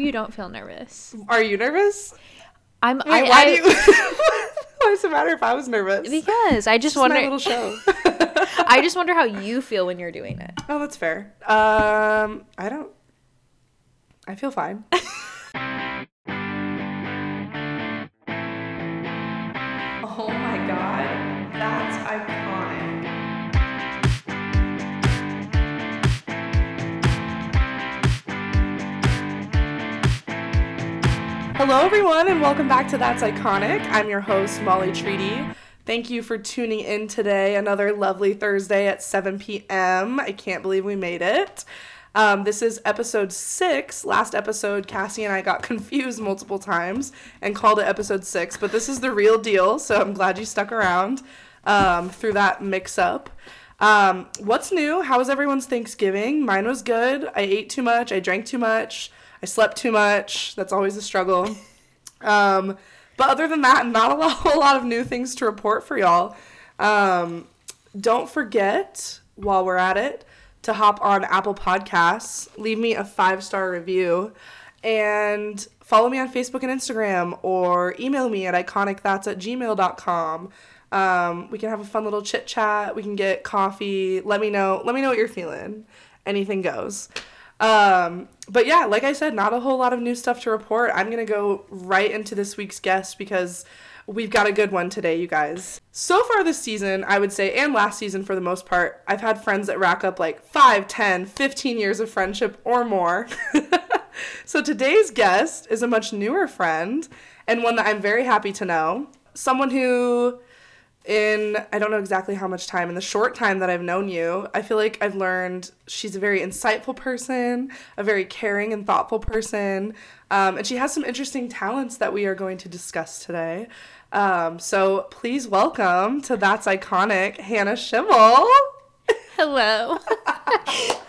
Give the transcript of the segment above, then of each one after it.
you don't feel nervous. Are you nervous? I'm. Wait, I, why I, do you? does it matter if I was nervous? because I just my wonder. little show. I just wonder how you feel when you're doing it. oh, that's fair. Um, I don't. I feel fine. Hello, everyone, and welcome back to That's Iconic. I'm your host, Molly Treaty. Thank you for tuning in today. Another lovely Thursday at 7 p.m. I can't believe we made it. Um, this is episode six. Last episode, Cassie and I got confused multiple times and called it episode six, but this is the real deal, so I'm glad you stuck around um, through that mix up. Um, what's new? How was everyone's Thanksgiving? Mine was good. I ate too much. I drank too much. I slept too much. That's always a struggle. Um, but other than that, not a lot, whole lot of new things to report for y'all. Um, don't forget, while we're at it, to hop on Apple Podcasts, leave me a five star review, and follow me on Facebook and Instagram, or email me at iconicthats at gmail.com. Um, we can have a fun little chit chat. We can get coffee. Let me know. Let me know what you're feeling. Anything goes. Um, but yeah, like I said, not a whole lot of new stuff to report. I'm gonna go right into this week's guest because we've got a good one today, you guys. So far this season, I would say, and last season for the most part, I've had friends that rack up like 5, 10, 15 years of friendship or more. so today's guest is a much newer friend and one that I'm very happy to know. Someone who in I don't know exactly how much time in the short time that I've known you, I feel like I've learned she's a very insightful person, a very caring and thoughtful person, um, and she has some interesting talents that we are going to discuss today. Um, so please welcome to That's Iconic, Hannah Schimmel. Hello.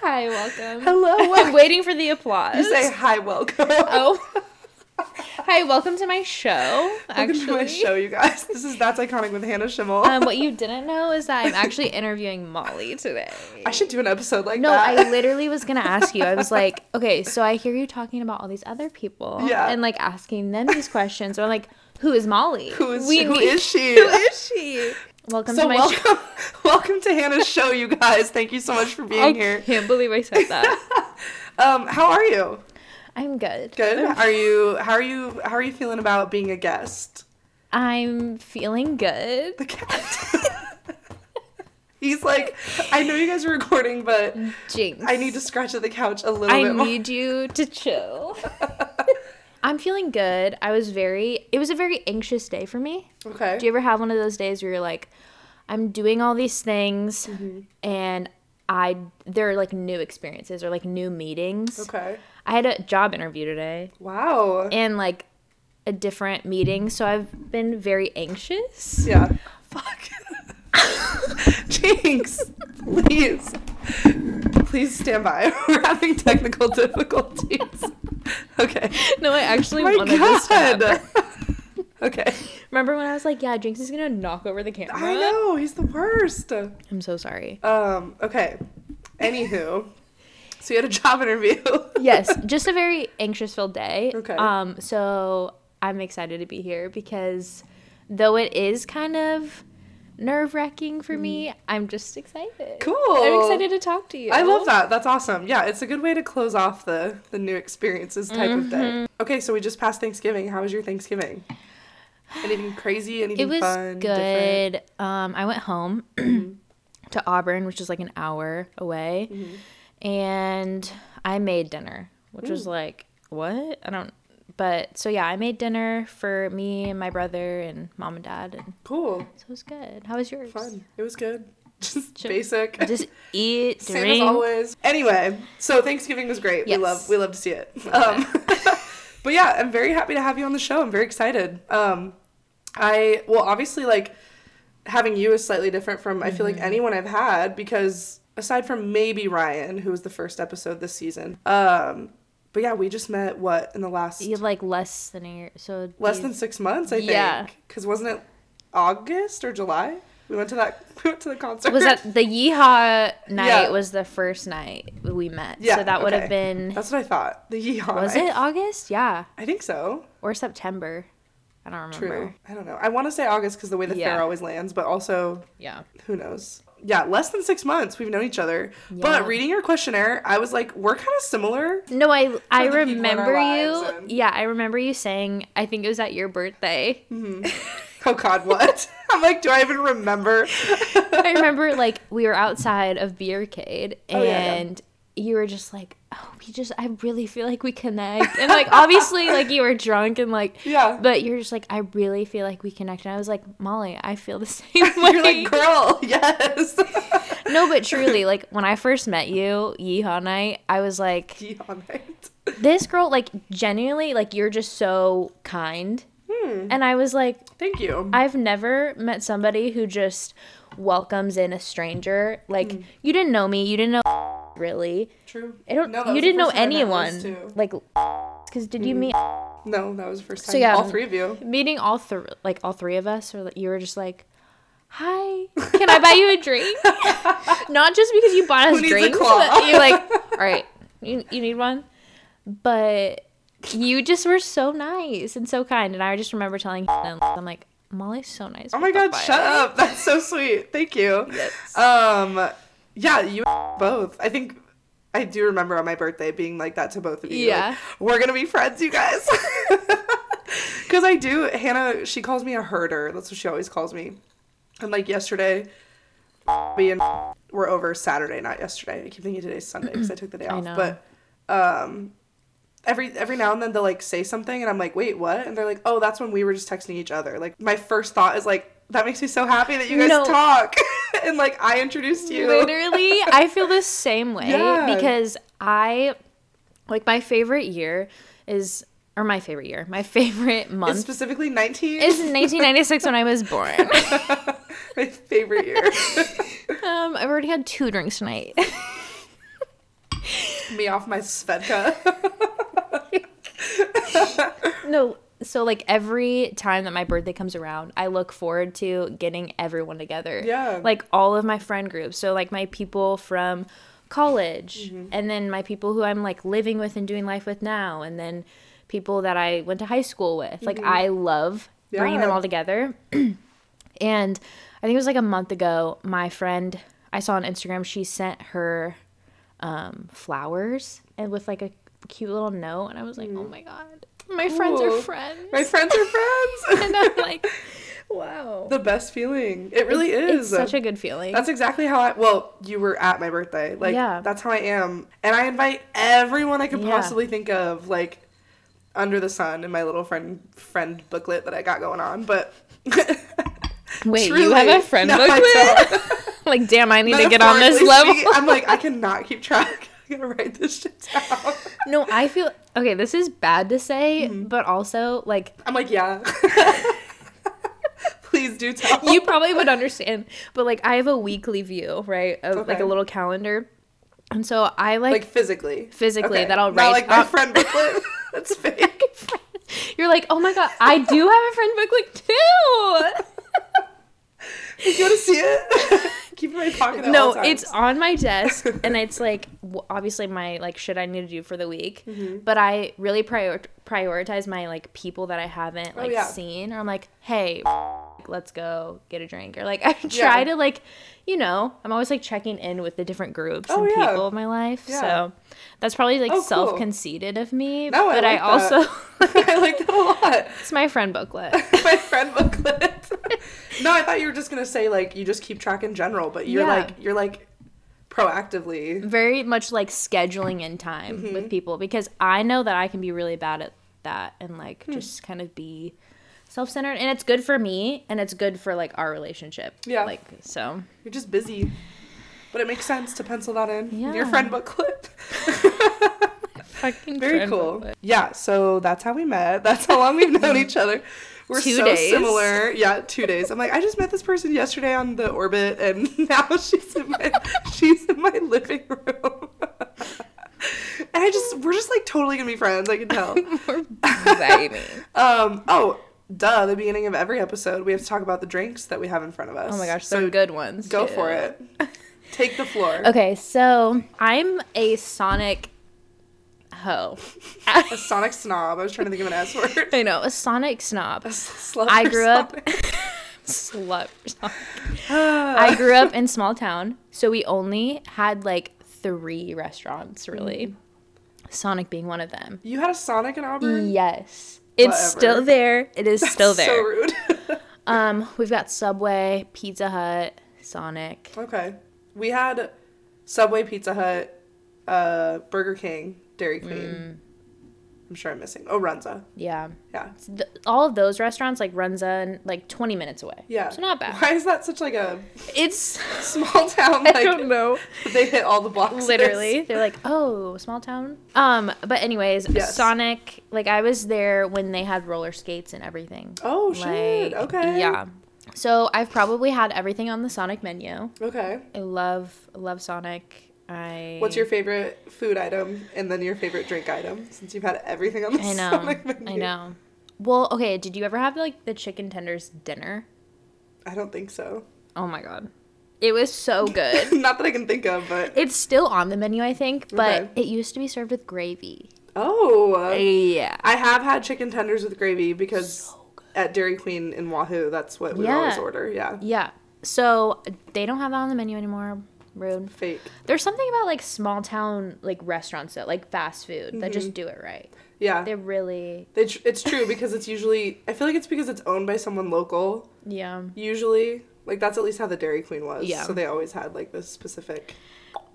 Hi, welcome. Hello. I'm waiting for the applause. You say hi, welcome. Oh. Hi, welcome to my show. Welcome Actually, to my show, you guys. This is That's Iconic with Hannah Schimmel. Um, what you didn't know is that I'm actually interviewing Molly today. I should do an episode like No, that. No, I literally was gonna ask you. I was like, okay, so I hear you talking about all these other people, Yeah. and like asking them these questions. I'm like, who is Molly? Who is We she? Who need- is she? Who is she? Welcome So to my welcome, show. welcome to Hannah's show, you guys. Thank you so much for being I here. can't believe I said that. Um, how are you? I'm good. Good. Are you? How are you? How are you feeling about being a guest? I'm feeling good. The cat. He's like, I know you guys are recording, but Jinx. I need to scratch at the couch a little I bit more. need you to chill. I'm feeling good. I was very. It was a very anxious day for me. Okay. Do you ever have one of those days where you're like, I'm doing all these things, Mm-hmm. and I they're like new experiences or like new meetings. okay. I had a job interview today Wow. and like a different meeting, so I've been very anxious. yeah. Fuck. Jinx, please, please stand by. We're having technical difficulties. Okay. No, I actually My wanted this to. Okay. Remember when I was like, "Yeah, Jinx is gonna knock over the camera." I know he's the worst. I'm so sorry. Um. Okay. Anywho, so you had a job interview. yes, just a very anxious filled day. Okay. Um, so I'm excited to be here because though it is kind of nerve wracking for me, I'm just excited. Mm. Cool. I'm excited to talk to you. I love that. That's awesome. Yeah, it's a good way to close off the the new experiences type of day. Mm-hmm. Okay, so we just passed Thanksgiving. How was your Thanksgiving? Anything crazy? Anything It was fun? different? good. Um, I went home to Auburn, which is like an hour away, Mm-hmm. and I made dinner, which was like what I don't. But so yeah, I made dinner for me and my brother and mom and dad, and Cool. so it was good. How was yours? Fun. It was good. Just Chill. basic. Just eat, Same drink. as always. Anyway, so Thanksgiving was great. Yes. We love we love to see it. Um, but yeah, I'm very happy to have you on the show. I'm very excited. Um, I well, obviously, like having you is slightly different from I feel Mm-hmm. like anyone I've had because aside from maybe Ryan, who was the first episode this season. Um, but yeah, we just met what in the last You like less than a year, so less you- than six months, I think. Yeah. Because wasn't it August or July? We went to that. We went to the concert. Was that the Yeehaw night? Yeah. Was the first night we met. Yeah. So that would have been. That's what I thought. The yeehaw. Was night. it August? Yeah, I think so. or September. I don't remember. True. I don't know. I want to say August because the way the Yeah. fair always lands, but also Yeah. who knows? Yeah, less than six months we've known each other. Yeah. But reading your questionnaire, I was like, we're kind of similar. No, I I the people in our remember you. and- Yeah, I remember you saying. I think it was at your birthday. Mm-hmm. Oh God, what? I'm like, do I even remember? I remember like we were outside of Beercade Oh, yeah, and you were just like, "Oh, we just I really feel like we connect." And like obviously like you were drunk and like Yeah. but you're just like, "I really feel like we connect." And I was like, "Molly, I feel the same way." You're like, girl, yes. no, but truly, like when I first met you, Yeehaw night, I was like, Yeehaw night. "This girl like genuinely like you're just so kind." Hmm. And I was like, Thank you. I've never met somebody who just welcomes in a stranger. Like Hmm. you didn't know me, you didn't know really. True. I don't. No, that was you didn't know first time I anyone. Like, because did you meet No, that was the first time. So, yeah. all three of you. meeting all three? Like all three of us, or like, you were just like, "Hi, can I buy you a drink?" Not just because you bought us drinks. But you're like, "All right, you you need one," but you just were so nice and so kind, and I just remember telling him, I'm like, "Molly's so nice." Oh my God, shut up. That's so sweet. Thank you. Yes. Um, yeah, you both. I think I do remember on my birthday being like that to both of you. Yeah. Like, We're gonna be friends, you guys. Because I do. Hannah, she calls me a herder. That's what she always calls me. And like yesterday, we and were over Saturday, not yesterday. I keep thinking today's Sunday because I took the day off. But um, every every now and then they'll like say something, and I'm like, wait, what? And they're like, oh, that's when we were just texting each other. Like my first thought is like, that makes me so happy that you guys No. talk, and like I introduced you. Literally, I feel the same way Yeah. because I like my favorite year is or my favorite year, my favorite It's month specifically 19. is 1996 when I was born. my favorite year. Um, I've already had two drinks tonight. me off my Svedka. no, so like every time that my birthday comes around, I look forward to getting everyone together. Yeah. Like all of my friend groups. So like my people from college Mm-hmm. and then my people who I'm like living with and doing life with now and then people that I went to high school with. Like I love bringing them Mm-hmm. All together. and I think it was like a month ago, my friend I saw on Instagram, she sent her um flowers and with like a cute little note and I was like, "Oh my god. My friends are Mm-hmm. Friends." my friends are friends. and I'm like, "Wow." the best feeling. It really It's is. such a good feeling. That's exactly how I. Well, you were at my birthday. Like, Yeah. that's how I am, and I invite everyone I could Yeah. possibly think of, like, under the sun in my little friend friend booklet that I got going on. But Wait, you have a friend No, booklet? like, damn, I need to get on this level. I'm like, I cannot keep track. I gotta write this shit down. no, I feel okay. This is bad to say, Mm-hmm. but also like I'm like, yeah. Please do tell. you probably would understand. But like, I have a weekly view, right? Of like a little calendar, and so I like, like physically. physically that I'll Not write like my up- friend booklet. That's fake. You're like, oh my god, I do have a friend booklet too. you want to see it? Keep my pocket. No, it's on my desk, and it's like obviously my like shit I need to do for the week. Mm-hmm. But I really prior- prioritize my like people that I haven't like Oh, yeah. seen, or I'm like, hey, let's go get a drink, or like I try Yeah. to like, you know, I'm always like checking in with the different groups Oh, and yeah. people of my life. Yeah. So that's probably like Oh, self conceited of me, No, I but I, like that. also I like that a lot. it's my friend booklet. my friend booklet. no, I thought you were just gonna say like you just keep track in general, but you're like you're like proactively. very much like scheduling in time Mm-hmm. with people because I know that I can be really bad at that and like Hmm. just kind of be self-centered and it's good for me and it's good for like our relationship. Yeah. Like so You're just busy. But it makes sense to pencil that in. in Your Yeah. friend booklet. fucking Very cool. booklet. Yeah, so that's how we met. That's how long we've known each other. We're Two so days. similar. Yeah, two days. I'm like, I just met this person yesterday on the orbit, and now she's in my she's in my living room. and I just we're just like totally gonna be friends. I can tell. We're vibing. Um. Oh, duh, the beginning of every episode, we have to talk about the drinks that we have in front of us. Oh my gosh, so good ones. Go too. for it. Take the floor. Okay, so I'm a Sonic hoe. A Sonic snob. I was trying to think of an S word. I know, a Sonic snob. A I grew up Sonic. slut. I grew up in small town, so we only had like three restaurants really. Mm. Sonic being one of them. You had a Sonic in Auburn? Yes. It's Whatever. still there. It is still there. So rude. Um, we've got Subway, Pizza Hut, Sonic. okay. We had Subway, Pizza Hut, uh, Burger King, Dairy Queen. Mm. I'm sure I'm missing. Oh, Runza. Yeah. Yeah. Th- all of those restaurants like runs in like 20 minutes away. Yeah. So not bad. Why is that such like a It's small town? I Like, don't know. They hit all the boxes. Literally, they're like, "Oh, small town." Um, but anyways, Yes. Sonic, like I was there when they had roller skates and everything. Oh, shit. Like, Okay. Yeah. So I've probably had everything on the Sonic menu. Okay. I love love Sonic. I What's your favorite food item and then your favorite drink item since you've had everything on the I know. I know. Well, okay, did you ever have like the chicken tenders dinner? I don't think so. Oh my god. It was so good. Not that I can think of, but it's still on the menu, I think, but Okay. it used to be served with gravy. oh, uh, Yeah. I have had chicken tenders with gravy because at Dairy Queen in Wahoo, that's what we Yeah. always order. Yeah, Yeah. So they don't have that on the menu anymore. Rude. fake. There's something about like small town like restaurants that like fast food that Mm-hmm. just do it right. Yeah, They're really They tr- it's true because it's usually. I feel like it's because it's owned by someone local. yeah. Usually, like that's at least how the Dairy Queen was. Yeah. So they always had like this specific.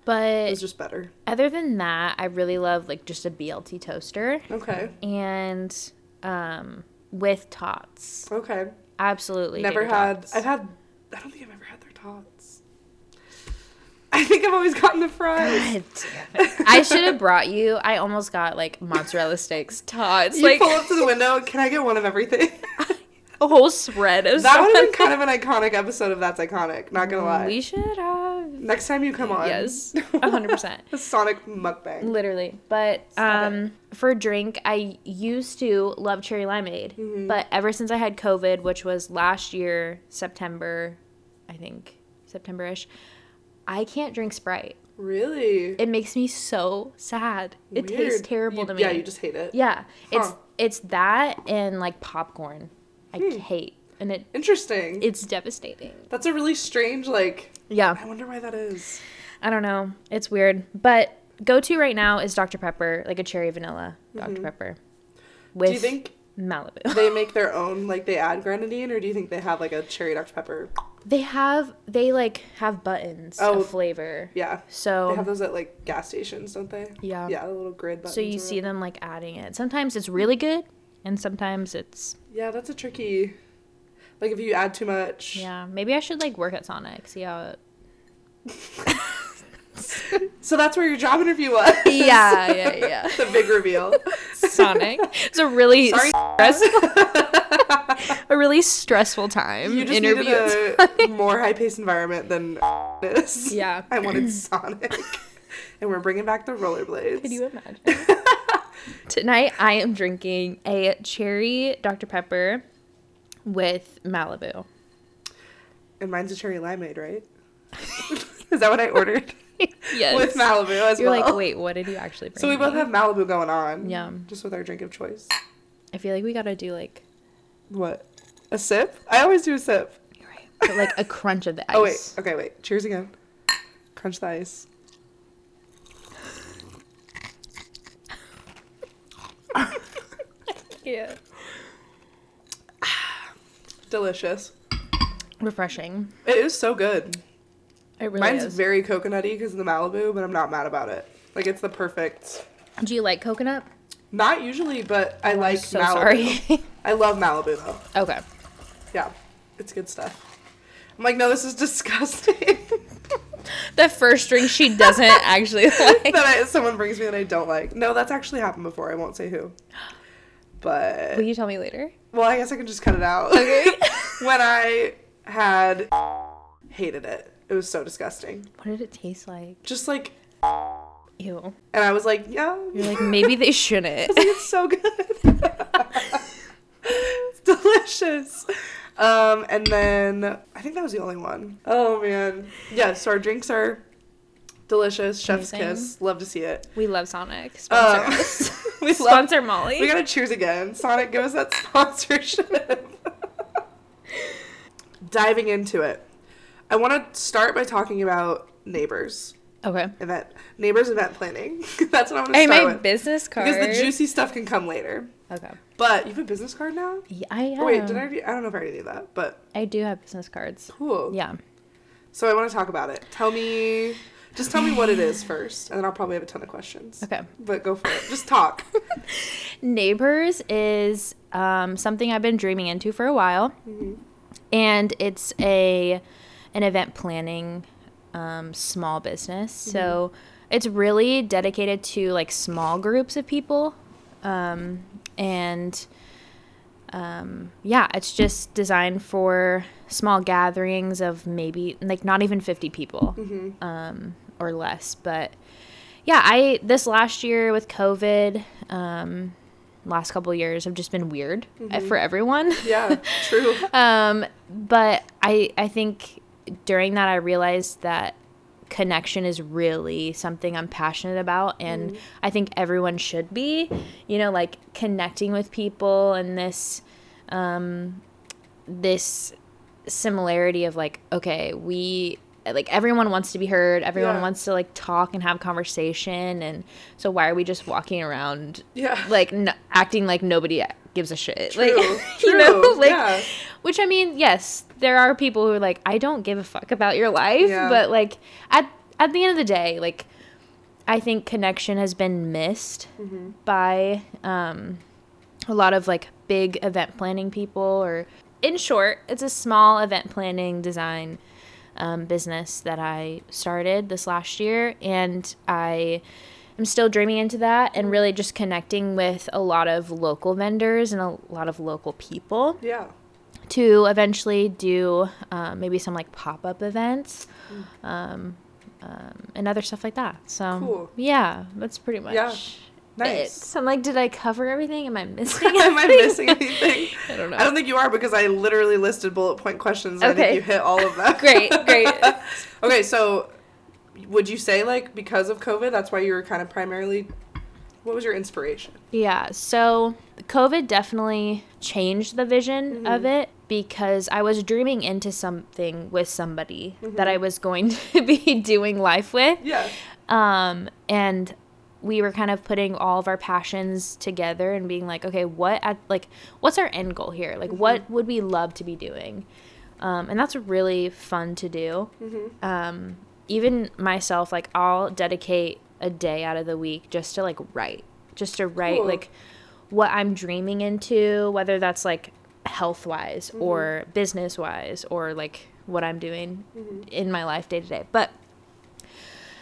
But it's just better. other than that, I really love like just a BLT toaster Okay. and um with tots. Okay. Absolutely. Never had. tots. I've had. I don't think I've ever had their tots. I think I've always gotten the fries. It. I should have brought you. I almost got like mozzarella sticks, tots, You like pull up to the window. Can I get one of everything? a whole spread of that would have been kind of an iconic episode of That's Iconic. Not gonna lie. We should have. Next time you come on. Yes, hundred percent. a Sonic mukbang. Literally. But Stop um for a drink, I used to love cherry limeade. Mm-hmm. But ever since I had COVID, which was last year, September, I think, September-ish, I can't drink Sprite. Really? It makes me so sad. It tastes terrible You- to me. Yeah, you just hate it. Yeah. It's Huh. it's that and like popcorn. I Hmm. hate. And it Interesting. it's devastating. That's a really strange, like, Yeah. I wonder why that is. I don't know. It's weird. But go to right now is Dr. Pepper, like a cherry vanilla Dr. Pepper. With Mm-hmm. Do you think Malibu. they make their own, like, they add grenadine, or do you think they have, like, a cherry Dr. Pepper? They have they like have buttons Oh. of flavor. Yeah. So They have those at, like, gas stations, don't they? Yeah. Yeah, the little grid buttons. so you see them like adding it. Sometimes it's really good and sometimes it's Yeah, that's a tricky. Like, if you add too much. yeah. Maybe I should like work at Sonic, see how it So that's where your job interview was. Yeah, yeah, yeah. the big reveal. Sonic. It's a really Sorry. stressful a really stressful time You just interview. needed a more high-paced environment than this. Yeah. I wanted Sonic, and we're bringing back the rollerblades. Could you imagine? Tonight I am drinking a cherry Dr. Pepper with Malibu. And mine's a cherry limeade, right? is that what I ordered? yes. With Malibu as You're well. like, wait, what did you actually bring? So we both have Malibu going on. Yeah. Just with our drink of choice. I feel like we gotta do like What? A sip? I always do a sip. you're right, but like a crunch of the ice. Oh wait. Okay, wait. Cheers again. Crunch the ice. Yeah. Delicious. Refreshing. It is so good. It really Mine's is. very coconutty because of the Malibu, but I'm not mad about it. Like it's the perfect. do you like coconut? Not usually, but I like so Malibu. sorry. I love Malibu though. okay. Yeah, it's good stuff. I'm like, no, this is disgusting. The first drink she doesn't actually like. that I, someone brings me that I don't like. No, that's actually happened before. I won't say who. But Will you tell me later? well, I guess I can just cut it out. Okay. when I had hated it, it was so disgusting. What did it taste like? Just like, Ew. and I was like, yeah, You're like maybe they shouldn't. it's so good. it's delicious. Um, and then I think that was the only one. Oh man. Yeah, so our drinks are delicious. Chef's Amazing. kiss. Love to see it. We love Sonic. Sponsor Um, us. we love Sponsor Molly. We gotta cheers again. Sonic, give us that sponsorship. Diving into it, I want to start by talking about neighbors okay. event, neighbors event planning. That's what I'm gonna Hey, start my with business card. because the juicy stuff can come later. Okay. But you have a business card now. Yeah, I am. Oh, wait, did I? Already, I don't know if I already knew that, but I do have business cards. cool. Yeah. So I want to talk about it. Tell me, just tell me what it is first, and then I'll probably have a ton of questions. Okay. But go for it. Just talk. Neighbors is um, something I've been dreaming into for a while, and it's a an event planning um, small business. So it's really dedicated to like small groups of people, um, and um, yeah, it's just designed for small gatherings of maybe like not even fifty people um, or less, but yeah, I this last year with COVID, um, last couple years have just been weird uh, for everyone. Yeah, true. um, but I I think during that I realized that connection is really something I'm passionate about and I think everyone should be, you know, like connecting with people and this um this similarity of like okay, we like everyone wants to be heard, everyone Yeah. wants to like talk and have conversation and so why are we just walking around Yeah. like n- acting like nobody gives a shit True, like you know like yeah. which i mean yes there are people who are like i don't give a fuck about your life Yeah. but like at at the end of the day like i think connection has been missed Mm-hmm. by um a lot of like big event planning people or in short it's a small event planning design um, business that i started this last year and i am still dreaming into that and really just connecting with a lot of local vendors and a lot of local people Yeah. To eventually do um, maybe some like pop-up events um, um, and other stuff like that so Cool. yeah that's pretty much Yeah. it. Nice. so i'm like did i cover everything am i missing Am I missing anything? I don't know. I don't think you are because I literally listed bullet point questions. And I Okay. think you hit all of them. Great, great. okay, so would you say like because of COVID, that's why you were kind of primarily? What was your inspiration? Yeah, so COVID definitely changed the vision of it because I was dreaming into something with somebody that I was going to be doing life with. Yeah. Um, and we were kind of putting all of our passions together and being like, okay, what at like what's our end goal here? Like what would we love to be doing? Um, and that's really fun to do. Um, even myself, like I'll dedicate a day out of the week just to like write, just to write Cool. like what I'm dreaming into, whether that's like health wise or business wise or like what I'm doing in my life day to day. But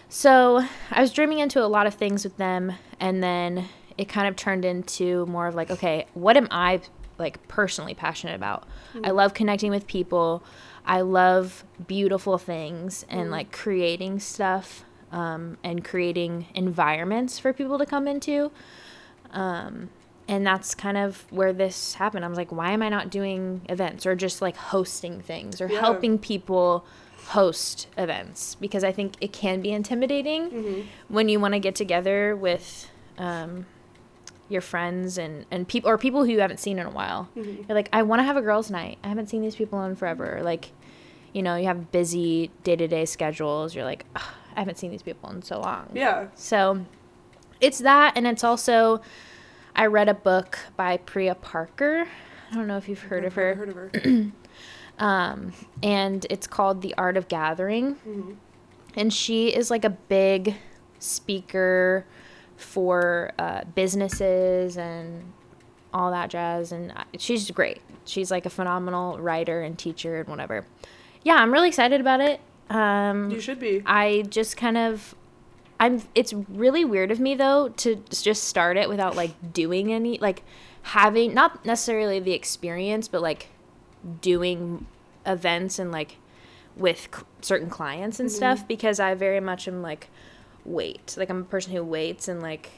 so I was dreaming into a lot of things with them, and then it kind of turned into more of like, okay, what am I like personally passionate about? I love connecting with people. I love beautiful things and like creating stuff um, and creating environments for people to come into. Um, and that's kind of where this happened. I was like, why am I not doing events or just like hosting things or Yeah. helping people host events? Because I think it can be intimidating when you want to get together with um, your friends and, and people or people who you haven't seen in a while. You're like, I want to have a girls' night. I haven't seen these people in forever. Like, you know, you have busy day to day schedules. You're like, I haven't seen these people in so long. Yeah. So it's that, and it's also I read a book by Priya Parker. I don't know if you've heard of her. Heard of her. Um, and it's called The Art of Gathering. And she is like a big speaker for uh, businesses and all that jazz. And she's great. She's like a phenomenal writer and teacher and whatever. Yeah, I'm really excited about it. Um, You should be. I just kind of I'm it's really weird of me though to just start it without like doing any like having not necessarily the experience but like doing events and like with c- certain clients and stuff because I very much am like wait like I'm a person who waits and like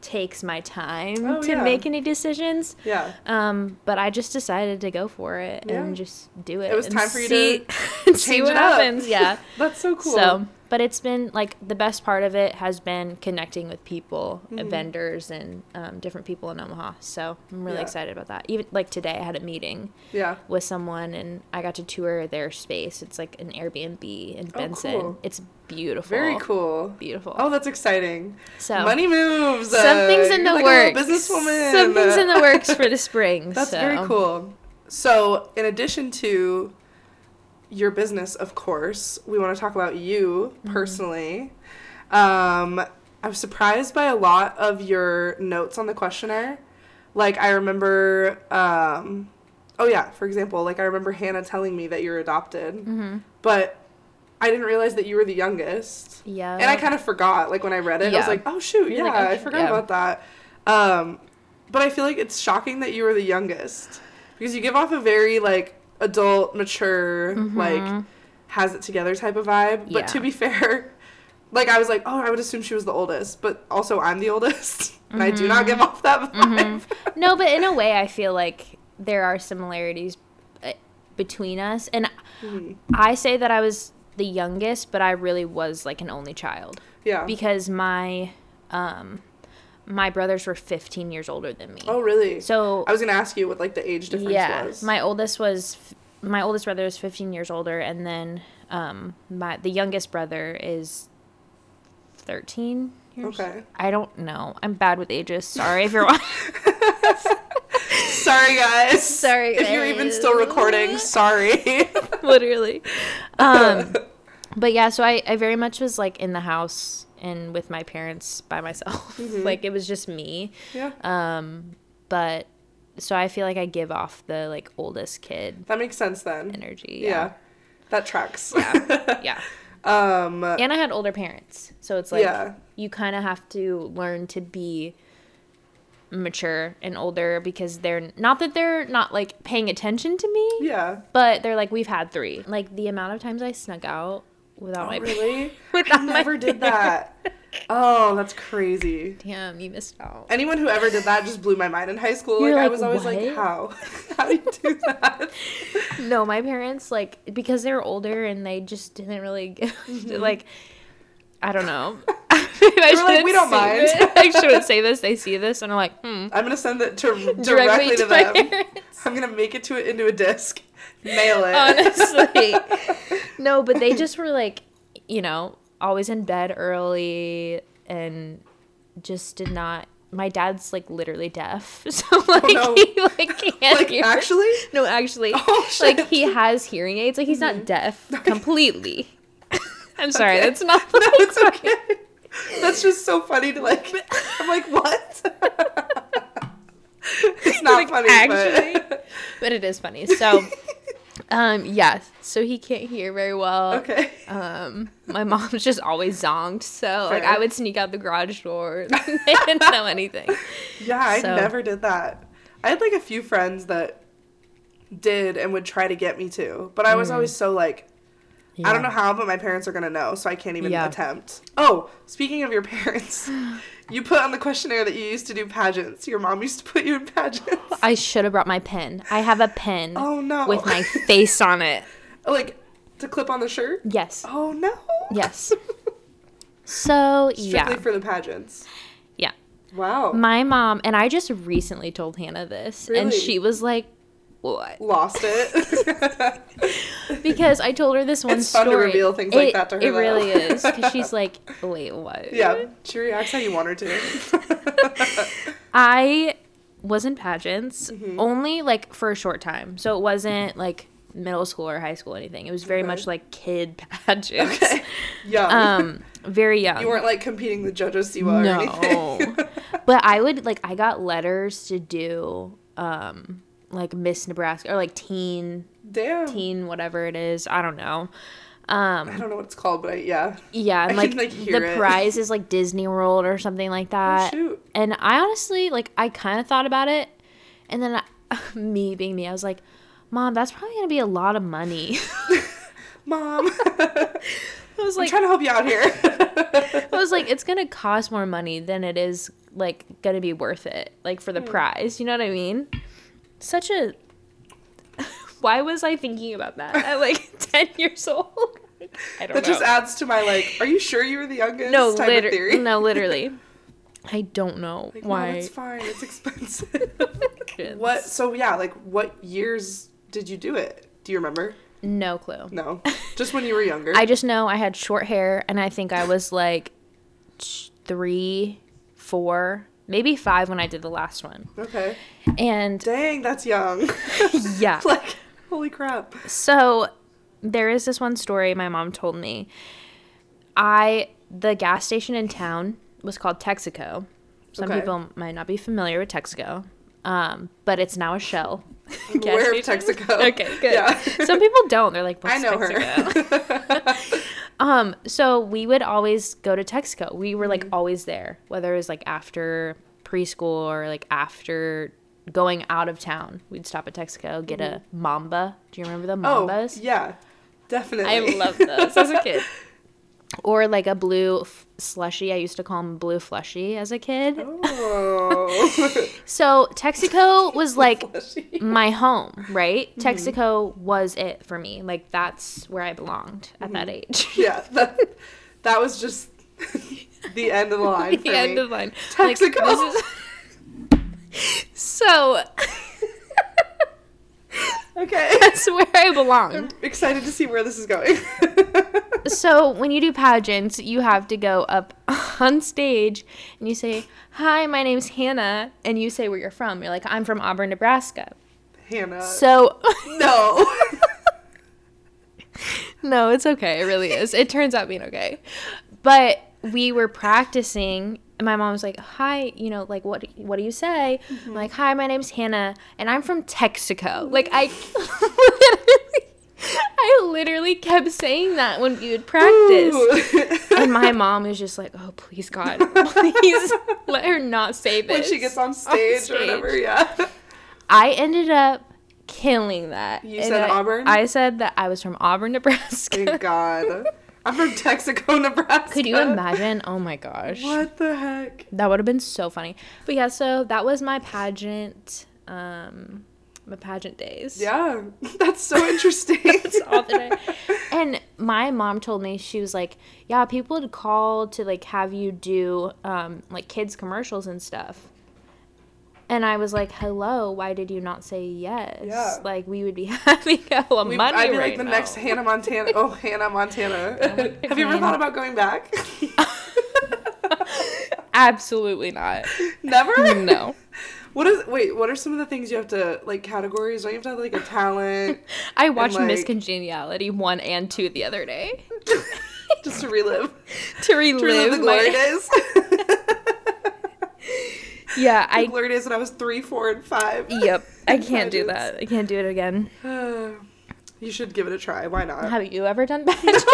takes my time Oh, to yeah. make any decisions. Yeah. Um, but I just decided to go for it Yeah. and just do it. It was time for you see, to see change what it up. happens. Yeah. That's so cool. So, but it's been like the best part of it has been connecting with people, uh, Mm-hmm. vendors, and um, different people in Omaha. So I'm really Yeah. excited about that. Even like today, I had a meeting yeah. with someone and I got to tour their space. It's like an Airbnb in benson Oh, cool. It's beautiful. Very cool. Beautiful. Oh, that's exciting. so Money moves. uh, something's in the like works. A businesswoman. Something's in the works for the spring. That's so. very cool. So, in addition to your business, of course, we want to talk about you Mm-hmm. personally. Um, I was surprised by a lot of your notes on the questionnaire. Like, I remember, um, oh yeah, for example, like I remember Hannah telling me that you're adopted, Mm-hmm. but I didn't realize that you were the youngest. Yeah. And I kind of forgot, like when I read it, I was like, oh shoot, yeah, like, I forgot yeah. about that. Um, but I feel like it's shocking that you were the youngest because you give off a very like adult, mature, like has it together type of vibe. But Mm-hmm. Yeah. to be fair, like I was like, oh, I would assume she was the oldest, but also I'm the oldest, and I do not give off that vibe. no, but in a way, I feel like there are similarities uh, between us. And Mhm. I say that I was the youngest, but I really was like an only child Yeah. because my um my brothers were 15 years older than me. oh, really? So I was gonna ask you what like the age difference yeah, was. my oldest was my oldest brother is 15 years older, and then um my the youngest brother is 13 years. Okay. I don't know. I'm bad with ages. Sorry if you're watching. Sorry, guys. Sorry, If you're even still recording, sorry. literally. Um, but yeah, so I, I very much was like in the house and with my parents by myself. Mm-hmm. like it was just me. yeah. Um, but so I feel like I give off the like oldest kid That makes sense then. energy. Yeah. Yeah. That tracks. Yeah. yeah. um And I had older parents. So it's like Yeah. you kind of have to learn to be mature and older because they're not that they're not like paying attention to me, yeah. but they're like we've had 3. Like the amount of times I snuck out without Oh, my really? without I my never did that. Oh, that's crazy. Damn, you missed out. Anyone who ever did that just blew my mind in high school. You're like, I was always like, how? how do you do that? No, my parents like because they were older and they just didn't really give, like I don't know. I They were like, "We don't mind." this. I shouldn't say this. They see this and are like, hmm. I'm gonna send it to directly, to, my them. parents. I'm gonna make it to it into a disc, mail it. Honestly, no, but they just were like, you know, always in bed early and just did not. My dad's like literally deaf, so oh, like no. he like can't like hear. actually, No, actually, Oh, like he has hearing aids. Like he's not mm-hmm. deaf completely. I'm sorry, Okay. that's not. no, it's okay. That's just so funny to like. I'm like, what? it's not Like, funny, actually? but but it is funny. So, um, yeah. So he can't hear very well. okay. Um, my mom's just always zonked, so like I would sneak out the garage door. they didn't know anything. Yeah, I never did that. I had like a few friends that did and would try to get me to, but I was always so like, I don't know how, but my parents are gonna know, so I can't even Yeah. attempt. Oh, speaking of your parents, you put on the questionnaire that you used to do pageants. Your mom used to put you in pageants. I should have brought my pen. I have a pen oh no. with my face on it. like to clip on the shirt. Yes. Oh no. Yes. So Strictly yeah, for the pageants. yeah. Wow. My mom and I just recently told Hannah this, and she was like, "What?" Lost it. Because I told her this one It's fun to story. reveal things like that to her, It though. really is because she's like, "Wait, what?" yeah, she reacts how you want her to. I was in pageants Mm-hmm. only like for a short time, so it wasn't like middle school or high school or anything. It was very Okay. much like kid pageants. okay. Yeah. Um, very young. you weren't like competing with JoJo Siwa or anything. No. but I would like I got letters to do um like Miss Nebraska or like teen Damn. teen whatever it is. I don't know. Um I don't know what it's called, but I, yeah. yeah, and I like, can, like, the it. prize is like Disney World or something like that. Oh, shoot. And I honestly like I kind of thought about it and then I, me being me, I was like, "Mom, that's probably going to be a lot of money." Mom. I was I'm like, trying to help you out here. I was like, it's gonna cost more money than it is like gonna be worth it, like for the prize. You know what I mean? Such a. Why was I thinking about that at like ten years old? I don't that know. just adds to my like. Are you sure you were the youngest? no, type of theory. no, literally. I don't know Like, no, why. it's fine. It's expensive. what? So yeah, like what years did you do it? Do you remember? No clue. No, just when you were younger. I just know I had short hair, and I think I was like three, four, maybe five when I did the last one. okay. And Dang, that's young. yeah, like, holy crap. so there is this one story my mom told me. I the gas station in town was called Texaco. Some Okay. people might not be familiar with Texaco, um, but it's now a Shell. station. Texaco. Okay, good. Yeah. Some people don't. They're like, What's I know Texaco? her. Um, so we would always go to Texaco. We were Mm-hmm. like always there, whether it was like after preschool or like after going out of town. We'd stop at Texaco, get a Mamba. Do you remember the mambas? oh, Mambas? yeah, definitely. I love those as a kid. Or like a blue f- slushy. I used to call them blue flushy as a kid. Oh. So Texaco was like my home, right? Mm-hmm. Texaco was it for me. Like that's where I belonged at that Mm-hmm. age. yeah, that, that was just the end of the line for the me. end of line. Texaco. this is- so okay. that's where I belonged. I'm excited to see where this is going. So when you do pageants, you have to go up on stage and you say, "Hi, my name's Hannah," and you say where you're from. You're like, "I'm from Auburn, Nebraska." Hannah. So no. no, it's okay. It really is. It turns out being okay. But we were practicing. And my mom was like, "Hi, you know, like what? What do you say?" I'm like, "Hi, my name's Hannah, and I'm from Texaco." Like I, literally, I literally kept saying that when we would practice. And my mom was just like, "Oh, please God, please let her not say this." when she gets on stage, or whatever, yeah. I ended up killing that. You And said I- Auburn? I said that I was from Auburn, Nebraska. Thank God. I'm from Texaco, Nebraska. Could you imagine? Oh my gosh. What the heck? That would have been so funny. But yeah, so that was my pageant um my pageant days. Yeah, that's so interesting. That's all that I, and my mom told me she was like, "Yeah, people would call to like have you do um like kids commercials and stuff." And I was like, "Hello, why did you not say yes? Yeah. Like we would be having hella We- money I'd be right like the now." next Hannah Montana. Oh, Hannah Montana. Have you ever thought about going back? Absolutely not. Never. No. What is? Wait. What are some of the things you have to like categories? Don't you have to have like a talent I watched Miss like- Congeniality 1 and 2 the other day just to relive, to relive, to relive the glory my- days? Yeah, I glory days when I was three, four, and five. Yep. I can't do that. I can't do it again. you should give it a try. Why not? Have you ever done pageants?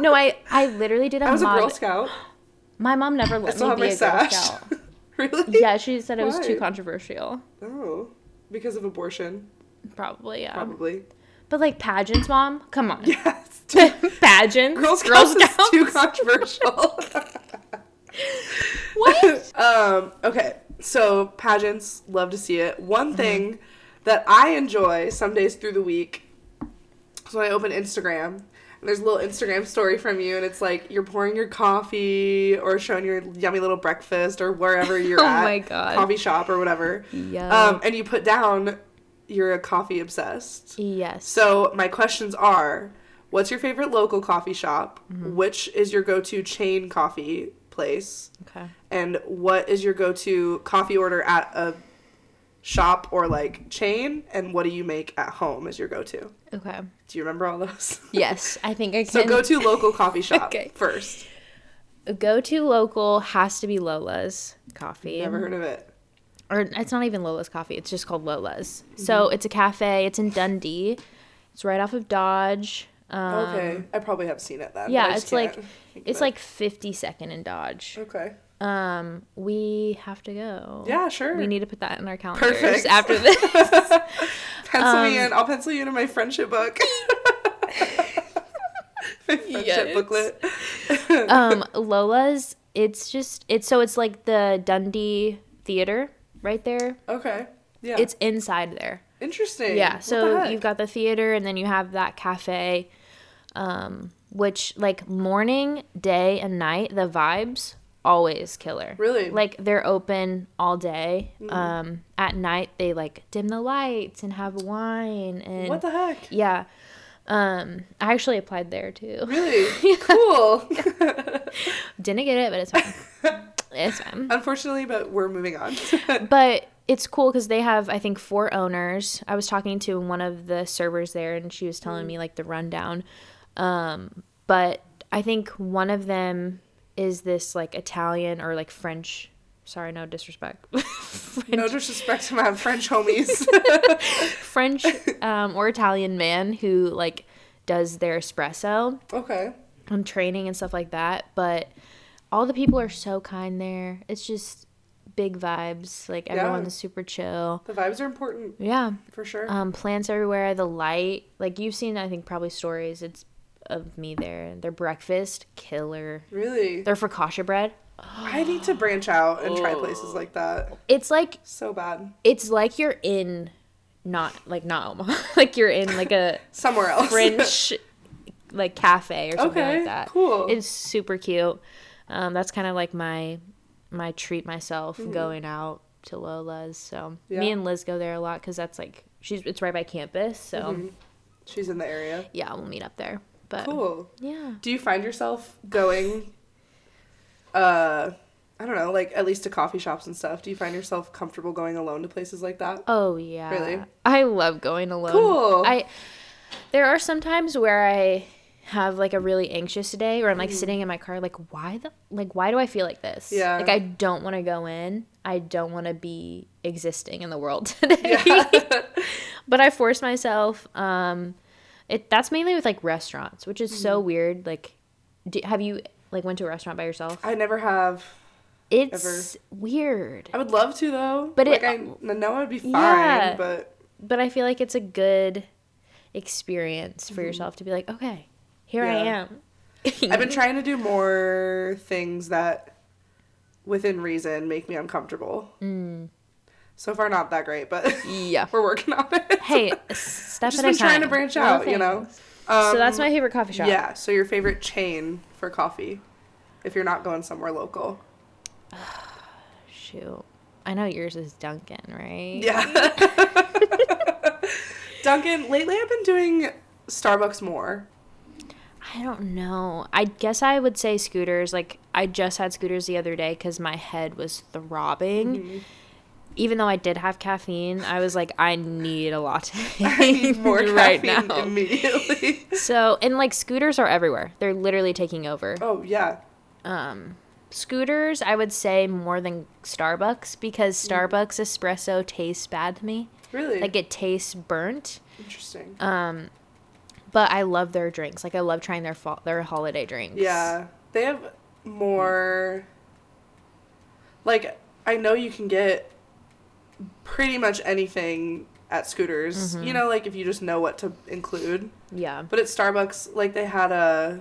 no, I I literally did a I was a Girl Scout. My mom never let me be a Girl. Scout. really? Yeah, she said it was too controversial. Oh, because of abortion, Probably, yeah. probably. But like pageants, mom? Come on. Yes. pageants? Girl Scouts, is too controversial. what? um, okay, so pageants, love to see it. Mm-hmm. One thing that I enjoy some days through the week is when I open Instagram and there's a little Instagram story from you, and it's like you're pouring your coffee or showing your yummy little breakfast or wherever you're Oh at, my God. coffee shop or whatever. Yuck. Um, and you put down you're a coffee obsessed. yes. So my questions are: What's your favorite local coffee shop? Mm-hmm. Which is your go-to chain coffee place? okay. And what is your go-to coffee order at a shop or like chain? And what do you make at home as your go-to? Okay. Do you remember all those? Yes, I think I can. So go to local coffee shop Okay. first. go to local has to be Lola's coffee. Never heard of it. or it's not even Lola's Coffee. It's just called Lola's. Mm-hmm. So it's a cafe. It's in Dundee. It's right off of Dodge. Um, Okay, I probably have seen it then. Yeah, it's like can't think of it's it. like 52nd in Dodge. okay. Um, we have to go. Yeah, sure. We need to put that in our calendars Perfect. after this. Pencil me Um, in. I'll pencil you into my friendship book. Friendship Yes. booklet. um lola's it's just it's so it's like the dundee theater right there okay. Yeah. it's inside there interesting. yeah so you've got the theater and then you have that cafe um which like morning day and night the vibes always killer Really? Like they're open all day um at night they like dim the lights and have wine and What the heck? yeah um i actually applied there too Really? Cool. didn't get it but it's fine it's fine Unfortunately, but we're moving on. but it's cool because they have i think four owners. I was talking to one of the servers there and she was telling me like the rundown. Um, but i think one of them is this like italian or like french sorry no disrespect. No disrespect to my French homies. french um, or italian man who like does their espresso okay. and training and stuff like that but all the people are so kind there. It's just big vibes like everyone's Yeah. super chill The vibes are important yeah for sure. um, plants everywhere. The light, like you've seen, I think probably stories. It's of me there. Their breakfast, killer. really? Their focaccia bread. I need to branch out and try places like that. It's like So bad. it's like you're in, not like not Omaha, like you're in like a Somewhere else. French like cafe or something Okay, like that. cool. It's super cute. Um, that's kind of like my my treat myself going out to Lola's. So Mm-hmm. Yeah. me and Liz go there a lot because that's like she's it's right by campus. So Mm-hmm. She's in the area. yeah, we'll meet up there. But Cool. yeah. Do you find yourself going uh I don't know, like at least to coffee shops and stuff. Do you find yourself comfortable going alone to places like that? Oh yeah. Really? I love going alone. Cool. I there are some times where I have like a really anxious day or I'm like mm-hmm. sitting in my car like why the like why do I feel like this? Yeah. Like I don't want to go in. I don't want to be existing in the world today. but I force myself um it that's mainly with like restaurants, which is so mm-hmm. weird like do, have you like went to a restaurant by yourself? I never have. It's weird. I would love to though. But like it- I know I'd be fine, Yeah. but but I feel like it's a good experience for mm-hmm. yourself to be like, okay, here I Mm-hmm. Am. I've been trying to do more things that within reason make me uncomfortable. Mm. So far not that great, but yeah. we're working on it. Hey, a step just at a been time. trying to branch Little out, you know. Um, so that's my favorite coffee shop. Yeah, so your favorite chain for coffee if you're not going somewhere local. Shoot. I know yours is Dunkin', right? Yeah. Dunkin', lately I've been doing Starbucks more. I don't know. I guess I would say scooters. Like I just had scooters the other day because my head was throbbing. Mm-hmm. Even though I did have caffeine, I was like, I need a latte I need more right now. immediately. So and like scooters are everywhere. They're literally taking over. oh yeah. um, scooters, I would say more than Starbucks because Starbucks espresso tastes bad to me. Really? Like it tastes burnt. Interesting. Um, but I love their drinks. Like I love trying their fall, their holiday drinks. Yeah, they have more. Like I know you can get pretty much anything at Scooters. Mm-hmm. You know, like if you just know what to include. Yeah. But at Starbucks, like they had a.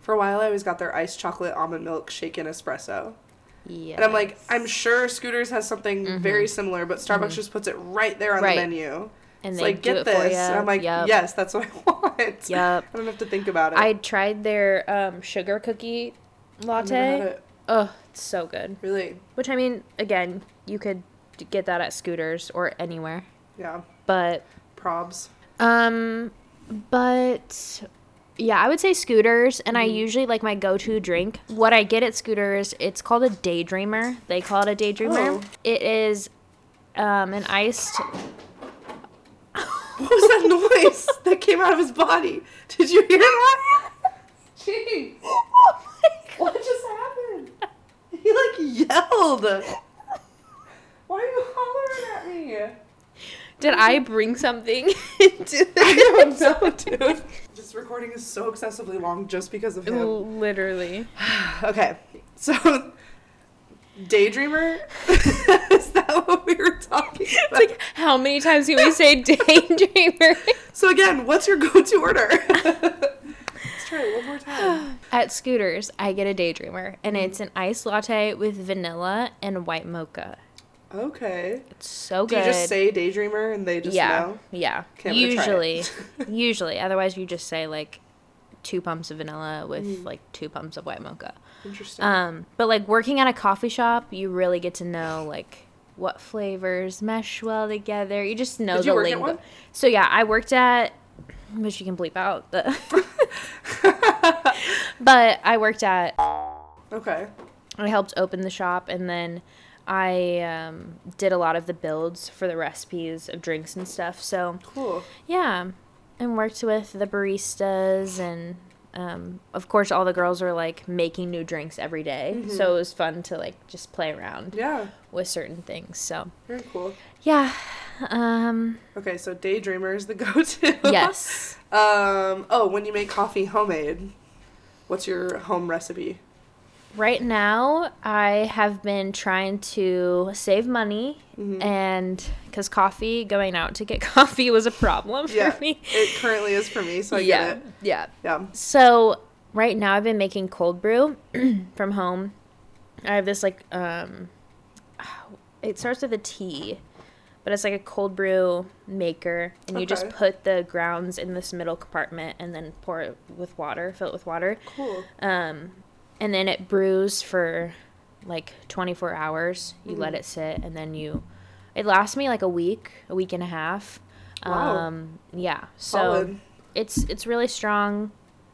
For a while, I always got their iced chocolate almond milk shaken espresso, Yeah. and I'm like, I'm sure Scooters has something very similar, but Starbucks just puts it right there on Mm-hmm. Right. the menu. And It's they like, get this, and I'm like, Yep. yes, that's what I want. Yep. I don't have to think about it. I tried their um, sugar cookie I've never had latte. it. Oh, it's so good. Really, Which I mean, again, you could get that at scooters or anywhere. yeah. But Probs. Um, but yeah, I would say scooters, and I Mm-hmm. usually like my go-to drink. What I get at scooters, it's called a daydreamer. They call it a daydreamer. Oh. It is um an iced. What was that noise that came out of his body? Did you hear that? Jeez. Oh what just happened? He like yelled. Why are you hollering at me? Did I bring something into I this? don't know, dude. This recording is so excessively long just because of him. Literally. Okay, so Daydreamer? is that what we were talking about? Like, how many times can we say daydreamer? so again, what's your go-to order? try it one more time. At Scooters, I get a daydreamer, and it's an iced latte with vanilla and white mocha. Okay. It's so Do good. you just say daydreamer and they just yeah, know? yeah. Okay, I'm gonna try usually, usually. Otherwise, you just say like two pumps of vanilla with Mm. like two pumps of white mocha. Interesting. Um, but like working at a coffee shop, you really get to know like what flavors mesh well together. You just know Did the lingo. So yeah, I worked at, which you can bleep out the, but I worked at. okay. I helped open the shop, and then I um, did a lot of the builds for the recipes of drinks and stuff. So Cool. yeah, and worked with the baristas and. Um, of course, all the girls were like making new drinks every day, so it was fun to like just play around Yeah. with certain things. So Very cool. yeah, um, Okay, so daydreamer is the go-to. yes. um. Oh, when you make coffee homemade, what's your home recipe? Right now, I have been trying to save money, Mhm. and because coffee, going out to get coffee was a problem for Yeah. me. It currently is for me, so I yeah, get it. yeah. Yeah. So right now, I've been making cold brew from home. I have this like um, it starts with a T, but it's like a cold brew maker, and you just put the grounds in this middle compartment, and then pour it with water, fill it with water. Cool. Um, and then it brews for like 24 hours. You let Mhm. it sit, and then you. It lasts me like a week, a week and a half. Wow. Um, yeah. So Solid. it's it's really strong,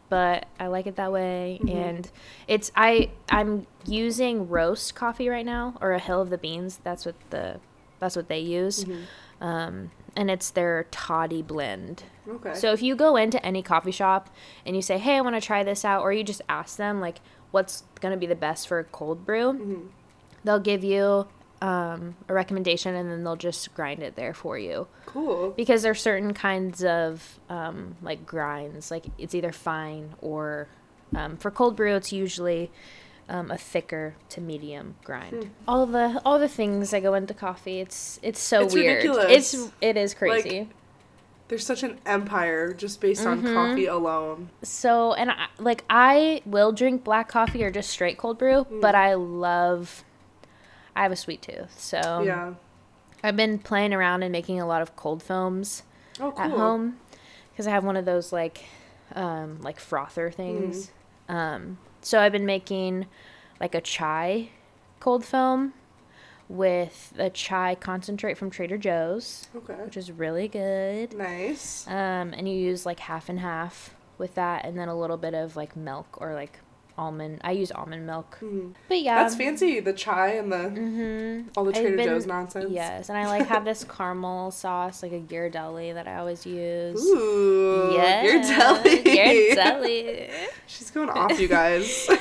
but I like it that way. Mhm. And it's I I'm using roast coffee right now, or a Hill of the Beans. That's what the that's what they use. Mhm. Um, and it's their toddy blend. Okay. So if you go into any coffee shop and you say, "Hey, I want to try this out," or you just ask them like, "What's gonna be the best for a cold brew?" Mhm. They'll give you um, a recommendation, and then they'll just grind it there for you. Cool. Because there's certain kinds of um, like grinds, like it's either fine or um, for cold brew, it's usually um, a thicker to medium grind. Hmm. All the all the things that go into coffee, it's it's so It's weird. ridiculous. It's it is Like, crazy. There's such an empire just based on Mhm. coffee alone. So, and I, like I will drink black coffee or just straight cold brew, Mm. but I love. I have a sweet tooth, so yeah. I've been playing around and making a lot of cold foams Oh, cool. at home because I have one of those like, um, like frother things. Mm. Um, so I've been making like a chai cold foam with a chai concentrate from Trader Joe's, Okay. which is really good. Nice. Um, and you use like half and half with that, and then a little bit of like milk or like almond. I use almond milk. Mhm. But yeah, That's fancy. The chai and the Mm-hmm. all the Trader been- Joe's nonsense. Yes, and I like have this caramel sauce, like a Ghirardelli that I always use. Ooh. yeah, deli. Ghirardelli. She's going off, you guys.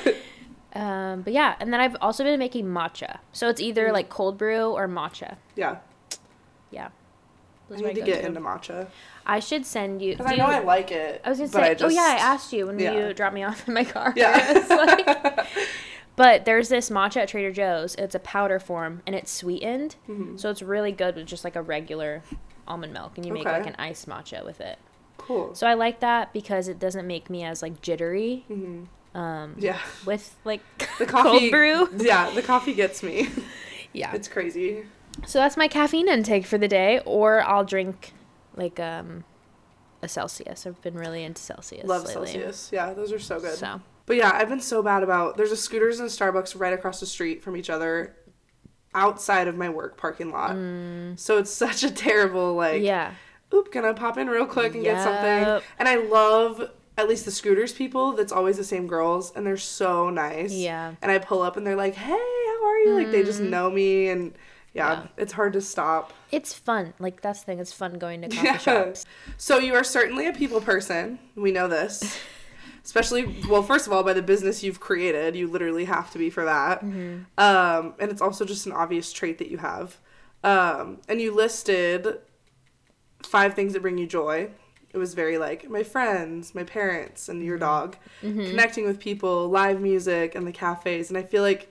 um, but yeah, and then I've also been making matcha. So it's either Mm. like cold brew or matcha. yeah. Yeah. I Those my need to get go-to. into matcha. I should send you. Because I do know you- I like it. I was gonna but say. I just, Oh yeah, I asked you when yeah. you dropped me off in my car. Yeah. It's like- But there's this matcha at Trader Joe's. It's a powder form and it's sweetened. Mhm. So it's really good with just like a regular almond milk and you make Okay. like an iced matcha with it. Cool. So I like that because it doesn't make me as like jittery hmm um Yeah. with like The coffee cold brew. Yeah, the coffee gets me. Yeah. It's crazy. So that's my caffeine intake for the day or I'll drink like um a Celsius. I've been really into Celsius Love lately. Celsius. Yeah, those are so good. So But yeah, I've been so bad about. There's a Scooters and Starbucks right across the street from each other, outside of my work parking lot. So it's such a terrible like. Mm. yeah. Oop, gonna pop in real quick and get something. And I love at least the Scooters people. That's always the same girls, and they're so nice. Yeah. And I pull up and they're like, "Hey, how are you?" Like they just know me, and yeah, Mm. Yeah. it's hard to stop. It's fun. Like that's the thing. It's fun going to coffee Yeah. shops. So you are certainly a people person. We know this. Especially, well, first of all, by the business you've created, you literally have to be for that. Mm-hmm. Um, and it's also just an obvious trait that you have. Um, and you listed five things that bring you joy. It was very like my friends, my parents, and Mm-hmm. your dog, connecting with people, live music, and the cafes. And I feel like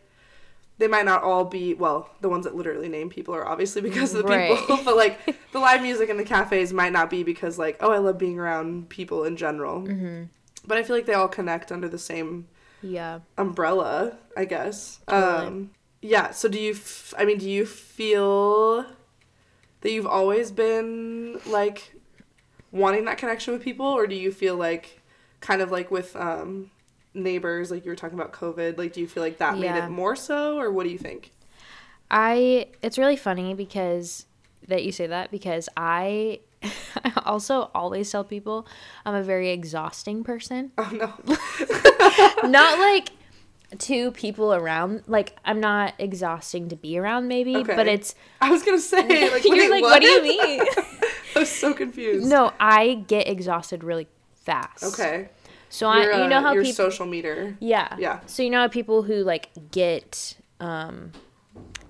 they might not all be well the ones that literally name people are obviously because of the Right. people but like the live music and the cafes might not be because like oh i love being around people in general Mm-hmm. but I feel like they all connect under the same Yeah. umbrella, I guess. Totally. Um, yeah. So do you? F- I mean, do you feel that you've always been like wanting that connection with people, or do you feel like kind of like with um, neighbors, like you were talking about COVID? Like, do you feel like that made it more so, or what do you think? I it's really funny because that you say that because I I also always tell people I'm a very exhausting person. Oh no. not like to people around like I'm not exhausting to be around maybe, Okay. but it's I was gonna say like you're like what? do you mean? I was so confused. no, I get exhausted really fast. Okay. So I you know uh, how your people social meter. Yeah. Yeah. So you know how people who like get um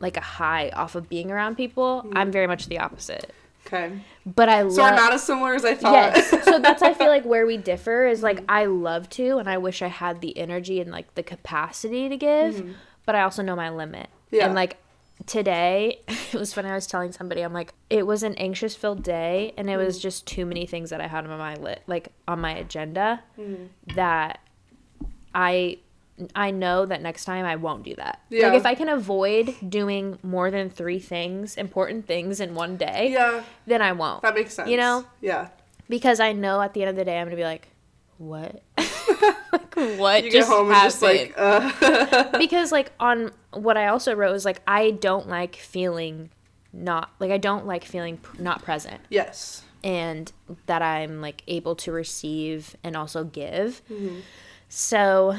like a high off of being around people? I'm very much the opposite. Okay. But I love So we're not as similar as I thought. Yes. so that's I feel like where we differ is like mm-hmm. I love to and I wish I had the energy and like the capacity to give, mm-hmm. but I also know my limit. Yeah. And like today, it was funny I was telling somebody I'm like it was an anxious filled day and it was mm-hmm. just too many things that I had on my lit like on my agenda that I I know that next time I won't do that. Yeah. Like if I can avoid doing more than 3 things, important things in one day, yeah, then I won't. that makes sense. You know? Yeah. because I know at the end of the day I'm gonna be like, what? like what You just get home and just like, uh, because like on what I also wrote was like I don't like feeling not like I don't like feeling not present yes. and that I'm like able to receive and also give. Mm-hmm. So,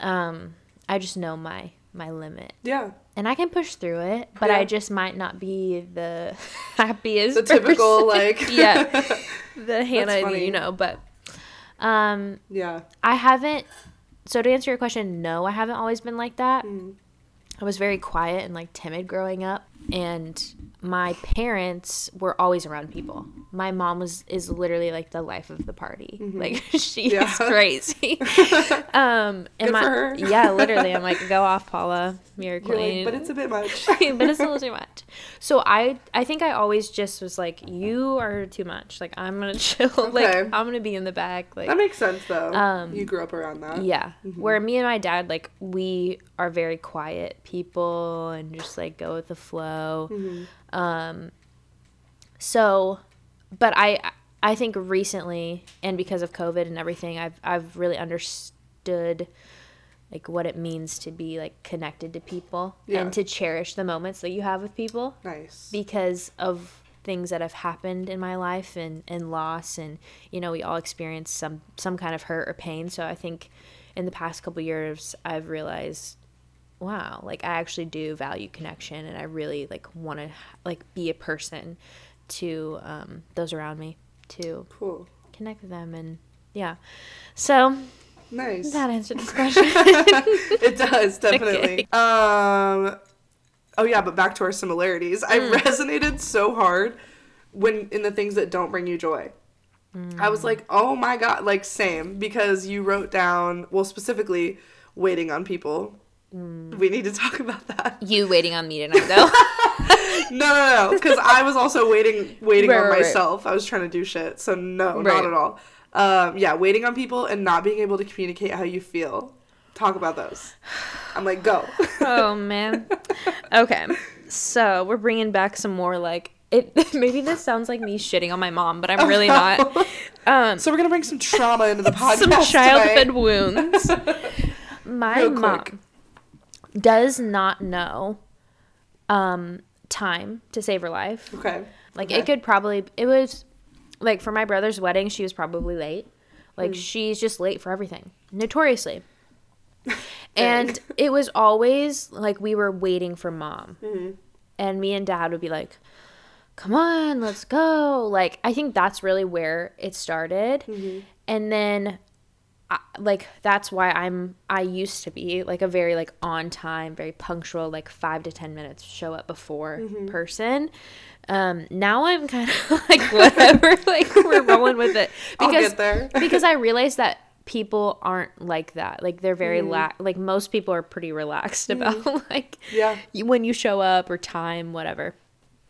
um, I just know my my limit. Yeah. And I can push through it, but Yeah. I just might not be the happiest. The typical, person. like- yeah, the Hannah, you know. But um, Yeah. I haven't. So to answer your question, no, I haven't always been like that. Mm. I was very quiet and like timid growing up, and my parents were always around people. My mom was is literally like the life of the party. Like she Mm-hmm. Yeah. is crazy. um, and Good my yeah, literally, I'm like, go off, Paula, you're queen. like, but it's a bit much. but it's a little too much. So I I think I always just was like, you are too much. Like I'm gonna chill. Like I'm gonna be in the back. Like that makes sense though. Um, you grew up around that. yeah. Mm-hmm. Where me and my dad, like, we are very quiet people and just like go with the flow. Mm-hmm. Um, so, but I, I think recently, and because of COVID and everything, I've, I've really understood like what it means to be like connected to people Yeah. and to cherish the moments that you have with people Nice. because of things that have happened in my life and, and loss and you know we all experience some some kind of hurt or pain so i think in the past couple years i've realized wow like i actually do value connection and i really like want to like be a person to um, those around me to cool. connect with them and yeah so Nice. that answered this question it does definitely. Okay. Um. Oh yeah, but back to our similarities. I Mm. resonated so hard when in the things that don't bring you joy. I was Mm. like, oh my god, like same because you wrote down well specifically waiting on people. Mm. We need to talk about that. you waiting on me tonight though No, no, no, because I was also waiting, waiting Right, on right, right. myself. I was trying to do shit, so no, Right. not at all. Um, yeah, waiting on people and not being able to communicate how you feel. Talk about those. I'm like, go. oh man. Okay. So we're bringing back some more like it. Maybe this sounds like me shitting on my mom, but I'm really not. Um, so we're gonna bring some trauma into the podcast. some childhood tonight. wounds. My Real mom quick. Does not know um time to save her life. Okay. Like Okay. it could probably it was like for my brother's wedding, she was probably late. Like Hmm. she's just late for everything, notoriously. and it was always like we were waiting for mom. Mm-hmm. And me and dad would be like, "Come on, let's go." Like I think that's really where it started. Mm-hmm. And then I, like that's why I'm I used to be like a very like on time, very punctual, like 5 to 10 minutes show up before Mm-hmm. person. Um now I'm kind of like whatever, like we're rolling with it I'll because get there. because I realized that people aren't like that. Like they're very Mm-hmm. la- like most people are pretty relaxed about like Yeah. you- when you show up or time whatever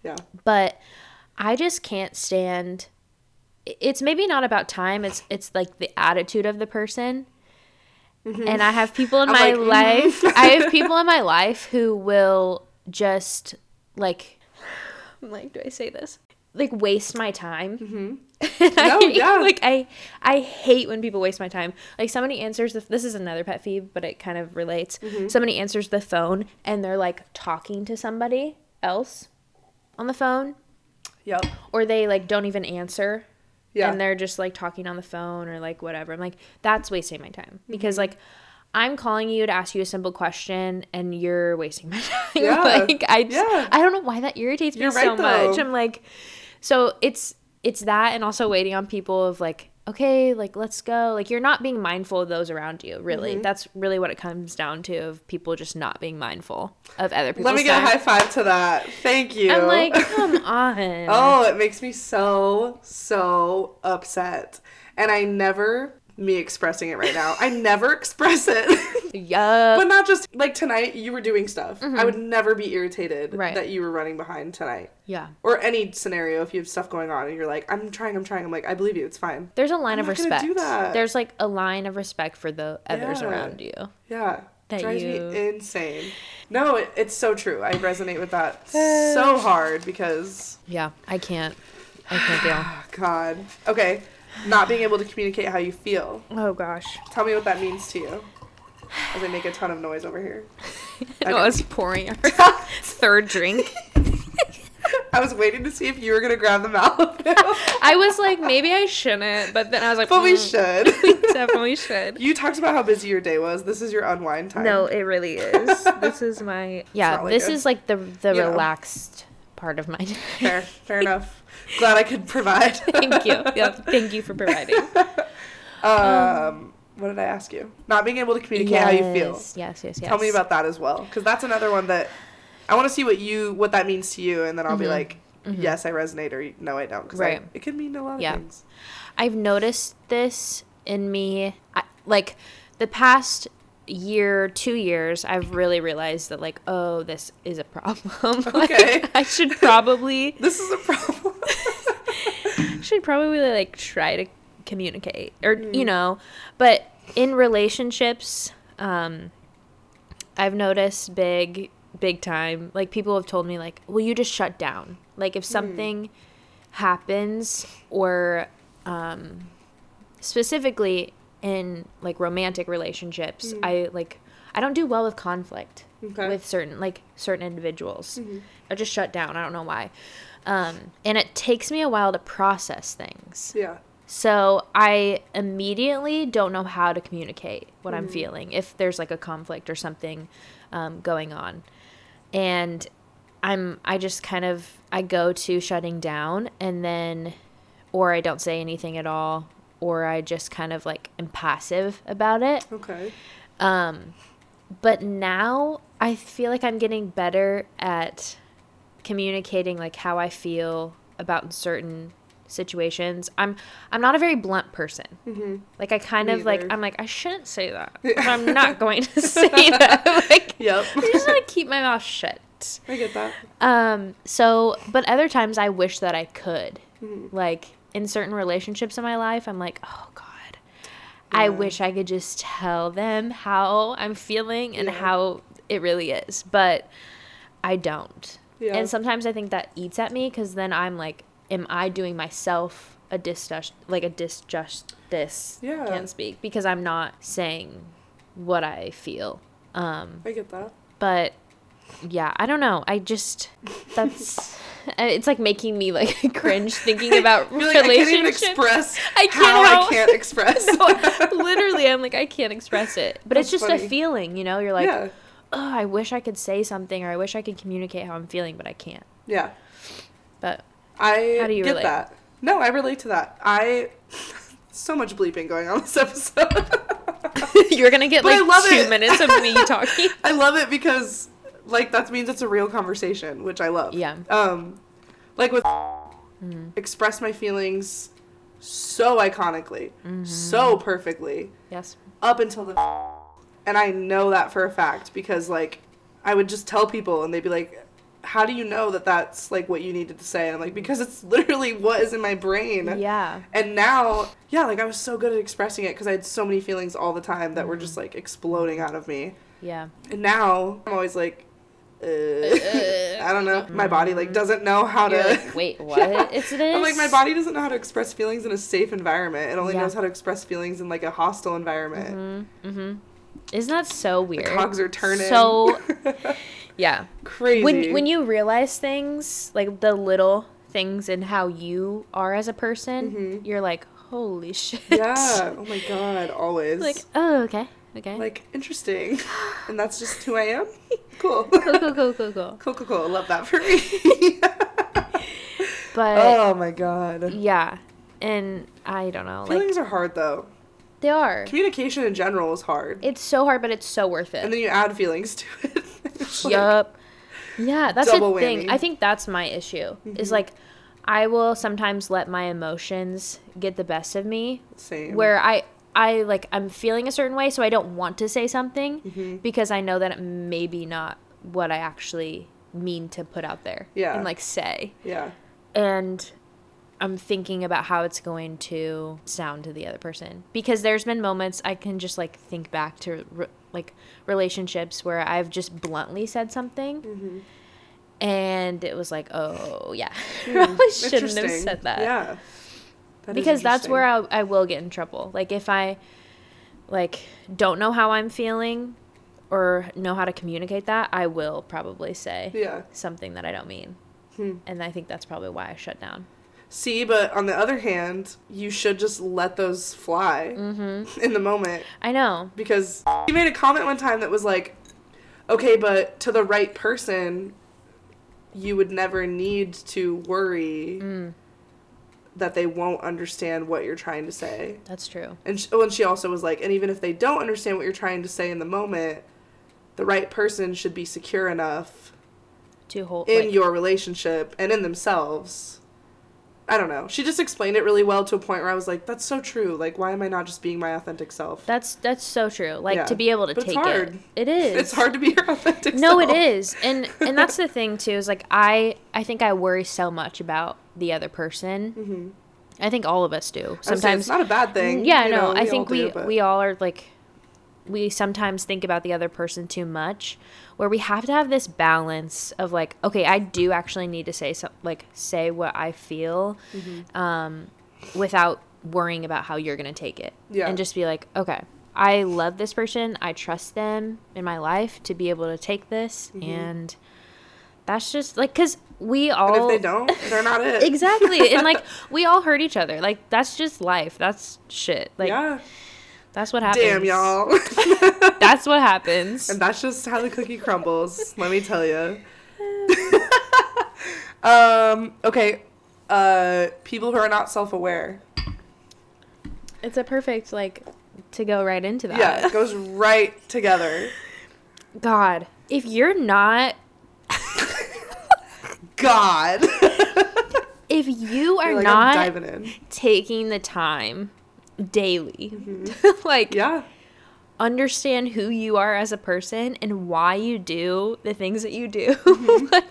Yeah. but I just can't stand it's maybe not about time. It's it's like the attitude of the person. And I have people in I'm my like, mhm. life. I have people in my life who will just like, i'm like, do I say this? Like waste my time. Mm-hmm. No, yeah. Like I, I hate when people waste my time. Like somebody answers the. This is another pet peeve, but it kind of relates. Mm-hmm. Somebody answers the phone and they're like talking to somebody else on the phone, Yep. or they like don't even answer Yeah. and they're just like talking on the phone or like whatever. I'm like, that's wasting my time Mm-hmm. because like I'm calling you to ask you a simple question and you're wasting my time. Yeah. like I just, Yeah. I don't know why that irritates me You're so right, much. I'm like, so it's it's that and also waiting on people of like okay like let's go like you're not being mindful of those around you really Mm-hmm. that's really what it comes down to of people just not being mindful of other people. Let me get a high five to that. Thank you. i'm like come on Oh, it makes me so, so upset. And I never, me expressing it right now, I never express it. yeah but not just like tonight, you were doing stuff. I would never be irritated Mm-hmm. Right. that you were running behind tonight. yeah Or any scenario if you have stuff going on and you're like, I'm trying, I'm trying. I'm like, I believe you, it's fine. There's a line I'm of not gonna do respect. There's like a line of respect for the others Yeah. around you. Yeah. That drives you- me insane. No, it, it's so true. I resonate with that so hard because Yeah, I can't. I can't deal. God. Okay. Not being able to communicate how you feel. Oh gosh. Tell me what that means to you. As I make a ton of noise over here. I know I was pouring our third drink. I was waiting to see if you were gonna grab the mouth. I was like, maybe I shouldn't, but then I was like, but we "Mm, should. definitely should. you talked about how busy your day was. This is your unwind time. No, it really is. This is my yeah. not like this a- is like the the you know. relaxed part of my day. Fair. Fair enough. Glad I could provide. thank you. Yeah, thank you for providing. Um, what did I ask you? Not being able to communicate how you feel. Yes, yes, yes, yes. Tell me about that as well, because that's another one that I want to see what you what that means to you, and then I'll be like, yes, I resonate, or no, I don't, because Mm-hmm. Right. it can mean a lot of Yeah. things. I've noticed this in me, I, like the past year, two years. I've really realized that, like, oh, this is a problem. Like, Okay. I should probably This is a problem. should probably like try to communicate, or Mm. you know, but in relationships, um, I've noticed big, big time. Like people have told me, like, "Will you just shut down. Like Mm. if something happens, or um, specifically in like romantic relationships, I like I don't do well with conflict. Okay. with certain like certain individuals. Mm-hmm. I just shut down. I don't know why. Um, and it takes me a while to process things. yeah. So I immediately don't know how to communicate what Mm-hmm. I'm feeling if there's like a conflict or something um, going on, and I'm I just kind of I go to shutting down and then, or I don't say anything at all, or I just kind of like am passive about it. Okay. Um, but now I feel like I'm getting better at communicating like how I feel about certain situations. I'm I'm not a very blunt person. Mm-hmm. Like I kind Me of like. I'm like I shouldn't say that. But I'm not going to say that. like Yep. I just want to keep my mouth shut. I get that. Um so but other times I wish that I could. Mm-hmm. Like in certain relationships in my life, I'm like, "Oh god, I wish I could just tell them how I'm feeling and Yeah. how it really is, but I don't. Yeah. And sometimes I think that eats at me because then I'm like, am I doing myself a disjust, like a disjustice? Yeah. Can't speak because I'm not saying what I feel. Um, I get that. but yeah, I don't know. I just that's uh, it's like making me like cringe thinking about like, I can't even express I can't how I can't express. no, literally, I'm like I can't express it, but it's That's just a feeling, you know. You're like, yeah. oh, I wish I could say something, or I wish I could communicate how I'm feeling, but I can't. Yeah. But I How do you get relate? that. No, I relate to that. I so much bleeping going on this episode. you're gonna get But like two it. minutes of me talking. I love it because like that means it's a real conversation, which I love. Yeah. Um like with Mm-hmm. express my feelings so iconically, Mm-hmm. so perfectly Yes. up until the and I know that for a fact because like I would just tell people and they'd be like how do you know that that's like what you needed to say? And I'm like, because it's literally what is in my brain. Yeah. And now, yeah, like I was so good at expressing it because I had so many feelings all the time that were Mm. just like exploding out of me. Yeah. And now I'm always like, uh, I don't know. My body like doesn't know how to. You're like, wait, what? Yeah. It's it I'm like my body doesn't know how to express feelings in a safe environment. It only Yeah. knows how to express feelings in like a hostile environment. Mm-hmm. Isn't that so The weird? cogs are turning. So yeah. crazy. When when you realize things like the little things and how you are as a person, Mhm. you're like, holy shit. yeah. Oh my god. Always. like oh okay okay. like interesting, and that's just who I am. Cool. cool cool cool cool cool. Cool, cool, cool. Love that for me. But oh my god. yeah, and I don't know, like Feelings are hard though. they are. Communication in general is hard. It's so hard, but it's so worth it. and then you add feelings to it. Like- Yup. Yeah, that's the thing. whammy. I think that's my issue. Is Mhm. like I will sometimes let my emotions get the best of me Same. where I I like I'm feeling a certain way so I don't want to say something Mhm. because I know that it may be not what I actually mean to put out there Yeah. and like say. Yeah. And I'm thinking about how it's going to sound to the other person because there's been moments I can just like think back to re- like relationships where I've just bluntly said something Mm-hmm. and it was like, "Oh, yeah. Probably shouldn't have said that." Yeah. That because that's where I, I will get in trouble. Like if i like don't know how i'm feeling or know how to communicate that i will probably say Yeah. something that i don't mean. Hmm. and i think that's probably why i shut down. See, but on the other hand, you should just let those fly mm-hmm. in the moment. I know. Because he made a comment one time that was like, okay, but to the right person, you would never need to worry mm, that they won't understand what you're trying to say. that's true And she, oh, and she also was like, and even if they don't understand what you're trying to say in the moment, the right person should be secure enough to hold in like, your relationship and in themselves. I don't know. She just explained it really well to a point where I was like, that's so true. Like, why am I not just being my authentic self? that's that's so true like Yeah. to be able to But it's take hard. it it is It's hard to be your authentic self. no self. it is and and that's the thing too is like i i think i worry so much about the other person Mm-hmm. i think all of us do Sometimes it's not a bad thing. Yeah, you no, know, I think we do, but- we all are like we sometimes think about the other person too much where we have to have this balance of like okay i do actually need to say some like say what i feel Mm-hmm. um without worrying about how you're gonna take it Yeah. and just be like okay i love this person i trust them in my life to be able to take this and that's just like because we all. And if they don't, they're not it. exactly and like we all hurt each other like that's just life that's shit like yeah. that's what happens Damn, y'all. that's what happens and that's just how the cookie crumbles. let me tell you. um. Okay. Uh. People who are not self-aware. it's a perfect like to go right into that Yeah, it goes right together. god if you're not God. if you are like, not diving in. taking the time daily mm-hmm. like Yeah. understand who you are as a person and why you do the things that you do mm-hmm. like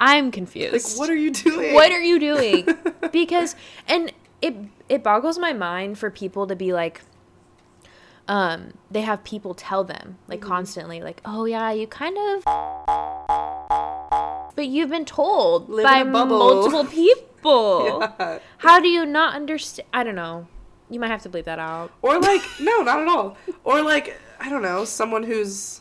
i'm confused Like, what are you doing? what are you doing because and it it boggles my mind for people to be like um they have people tell them like Mm-hmm. constantly like oh yeah you kind of but you've been told Live by multiple people Yeah. how do you not understand i don't know you might have to bleep that out Or like, no, not at all. Or like, I don't know, someone who's.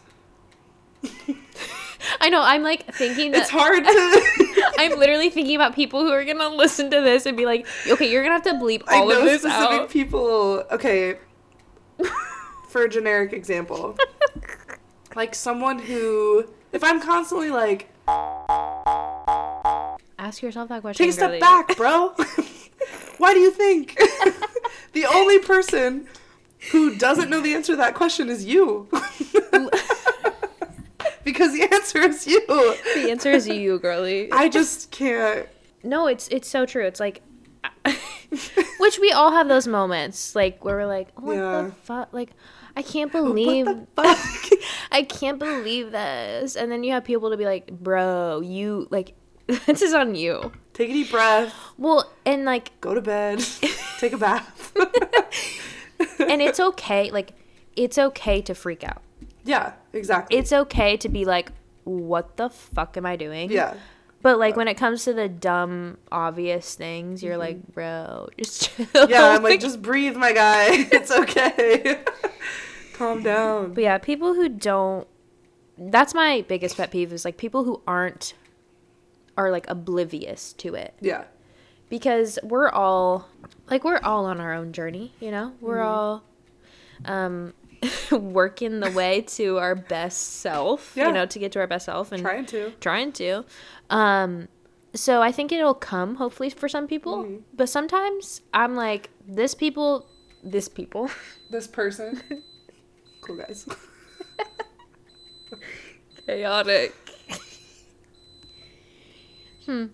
i know i'm like thinking that It's hard to. i'm literally thinking about people who are gonna listen to this and be like okay you're gonna have to bleep I all of know this specific out people. Okay. For a generic example, like someone who, if I'm constantly like, ask yourself that question take a step girly. back, bro. Why do you think? the only person who doesn't know the answer to that question is you. because the answer is you. The answer is you, girly. I just can't. no, it's it's so true. It's like Which we all have those moments, like where we're like, oh "What Yeah. the fuck?" Like, I can't believe, What the fuck? I can't believe this. And then you have people to be like, "Bro, you like, this is on you." Take a deep breath. Well, and like, Go to bed. Take a bath. and it's okay. Like, it's okay to freak out. yeah, exactly. It's okay to be like, "What the fuck am I doing?" yeah. But like when it comes to the dumb, obvious things, you're like, bro, just chill. Mm-hmm. Yeah, I'm like, just breathe, my guy. It's okay. Calm down. But yeah, people who don't. That's my biggest pet peeve is like people who aren't are like oblivious to it Yeah. because we're all like we're all on our own journey, you know. We're Mm-hmm. all um working the way to our best self, Yeah. you know, to get to our best self and Trying to. trying to. Um, so I think it'll come hopefully for some people, Mm-hmm. but sometimes I'm like, this people, this people, This person. Cool guys. chaotic. Hmm.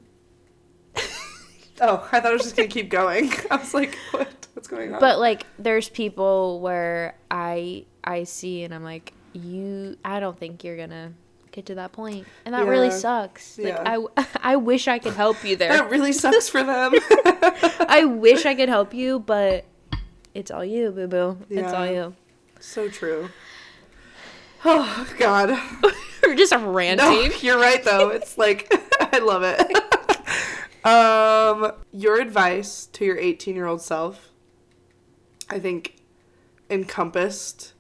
oh, I thought I was just gonna keep going. I was like, what? What's going on? But like, there's people where I I see and I'm like, you, I don't think you're gonna get to that point, and that really Yeah. sucks. Like, I I wish I could help you there. that really sucks for them. I wish I could help you, but it's all you, boo boo. It's all you. so true. Oh God. We're just No, ranting. you're right though. It's like I love it. um, your advice to your 18 year old self, I think, encompassed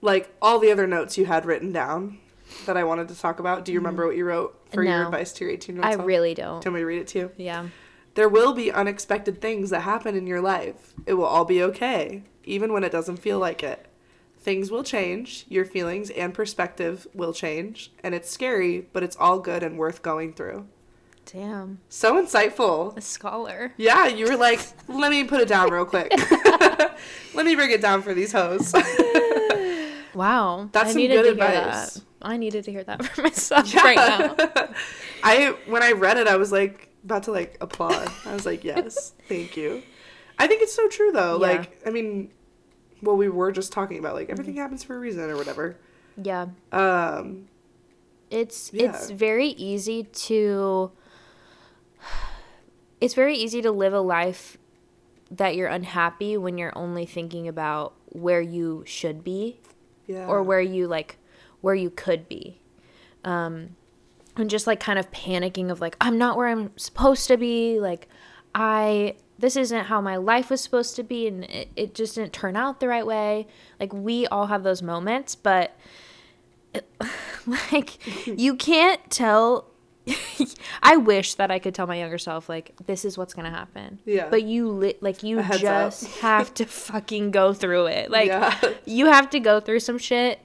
like all the other notes you had written down that I wanted to talk about. Do you remember mm-hmm. what you wrote for your advice to your 18 year old I self? really don't. Do you want me to read it to you? Yeah. There will be unexpected things that happen in your life. It will all be okay, even when it doesn't feel like it. Things will change, your feelings and perspective will change, and it's scary, but it's all good and worth going through. Damn. So insightful. A scholar. Yeah, you were like, let me put it down real quick. let me bring it down for these hoes. Wow. That's I some needed good to hear advice. that. I needed to hear that for myself right now. I when I read it, I was like about to like applaud. I was like, yes, thank you. I think it's so true though. Yeah. Like, I mean, what we were just talking about, like everything happens for a reason or whatever. Yeah. Um, It's Yeah. it's very easy to it's very easy to live a life that you're unhappy when you're only thinking about where you should be yeah. or where you like where you could be um and just like kind of panicking of like i'm not where i'm supposed to be like i this isn't how my life was supposed to be and it, it just didn't turn out the right way like we all have those moments but like you can't tell I wish that I could tell my younger self like this is what's gonna happen. Yeah. But you li- like you just have to fucking go through it. Like Yeah. you have to go through some shit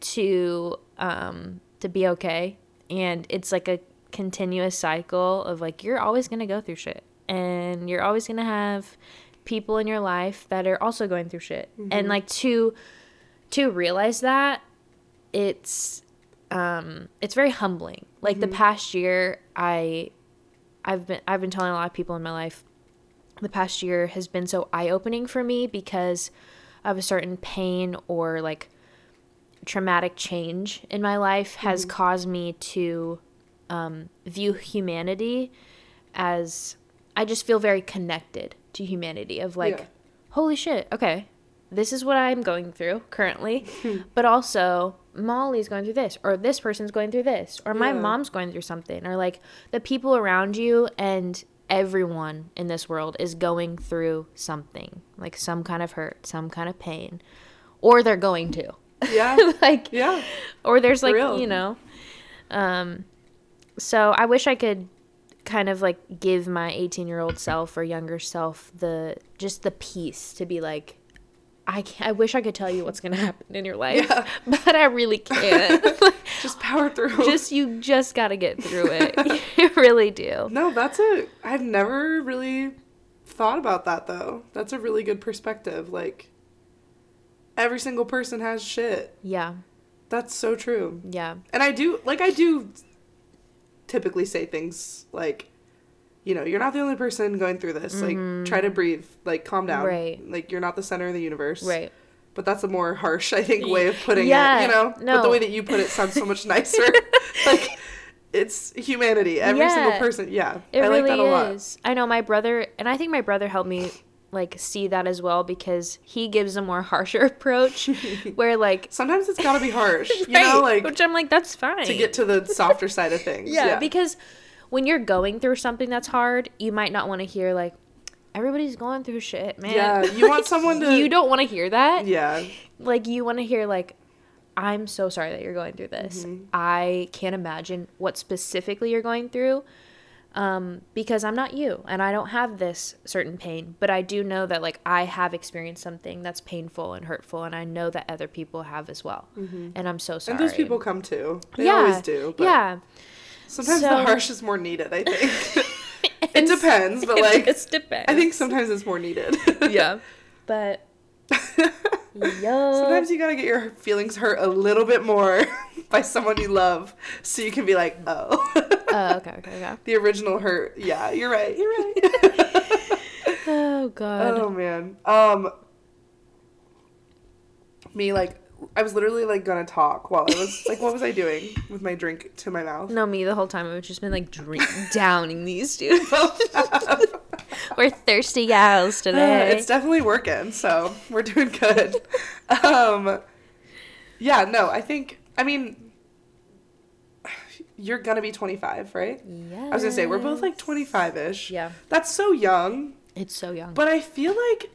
to um to be okay. And it's like a continuous cycle of like you're always gonna go through shit. And you're always gonna have people in your life that are also going through shit. And like to to realize that it's um it's very humbling. Like the past year i i've been i've been telling a lot of people in my life the past year has been so eye-opening for me because of a certain pain or like traumatic change in my life has caused me to um, view humanity as i just feel very connected to humanity of like Yeah. holy shit okay this is what i'm going through currently. But also molly's going through this or this person's going through this or my Yeah. mom's going through something or like the people around you and everyone in this world is going through something like some kind of hurt some kind of pain or they're going to yeah. like Yeah. or there's like you know um so i wish i could kind of like give my 18 year old self or younger self the just the peace to be like I, can't, I wish I could tell you what's gonna happen in your life, Yeah. but I really can't. Just power through. just you just gotta get through it. you really do. No, that's a. I've never really thought about that though. That's a really good perspective. Like, every single person has shit. Yeah, That's so true. yeah, And I do, like, I do typically say things like, you know, you're not the only person going through this. Like, try to breathe. Like, calm down. Mm-hmm. Right. Like, you're not the center of the universe. Right. But that's a more harsh, I think, way of putting Yeah, it. You know. no. But the way that you put it sounds so much nicer. like, it's humanity. Every single person. Yeah. It I really like that a lot. is. I know my brother, and I think my brother helped me like see that as well because he gives a more harsher approach, where like Sometimes it's got to be harsh. You know, Right, like which I'm like that's fine to get to the softer side of things. yeah, because when you're going through something that's hard, you might not want to hear like everybody's going through shit, man. Yeah, you want someone to- you don't want to hear that. yeah. Like you want to hear like I'm so sorry that you're going through this. Mm-hmm. I can't imagine what specifically you're going through um, because I'm not you and I don't have this certain pain. But I do know that like I have experienced something that's painful and hurtful, and I know that other people have as well. And I'm so sorry. Mm-hmm. And those people come too. They yeah, always do. But yeah. Sometimes So- the harsh is more needed, I think. it depends, but It like just depends. I think sometimes it's more needed. yeah, but yo, Sometimes you gotta get your feelings hurt a little bit more by someone you love, so you can be like, oh, oh, okay, okay, okay. the original hurt. Yeah, you're right. You're right. Oh god. oh man. Um, me like I was literally like gonna talk while I was like, what was I doing with my drink to my mouth? No, me the whole time. I've just been like drink downing these two. We're thirsty gals Uh, today. it's definitely working, so we're doing good. um, yeah, no, I think I mean you're gonna be 25, right? yeah. I was gonna say we're both like 25 ish. Yeah. That's so young, It's so young. but I feel like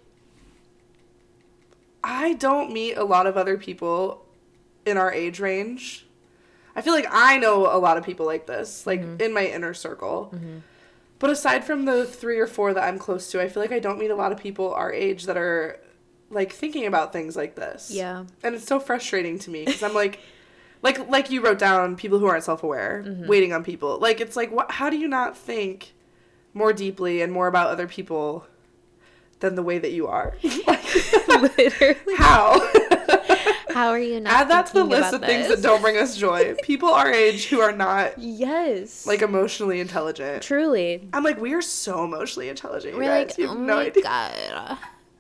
I don't meet a lot of other people in our age range. I feel like I know a lot of people like this, like Mm-hmm. in my inner circle. But aside from the three or four that I'm close to, I feel like I don't meet a lot of people our age that are like thinking about things like this. yeah. And it's so frustrating to me because I'm like, like, like you wrote down people who aren't self-aware, Mm-hmm. waiting on people. Like, it's like, what? How do you not think more deeply and more about other people than the way that you are? Literally. how? How are you not? Add that to the list of about things that don't bring us joy. People our age who are not Yes. like emotionally intelligent. truly. I'm like, we are so emotionally intelligent. We're guys. like, you oh no my idea. god.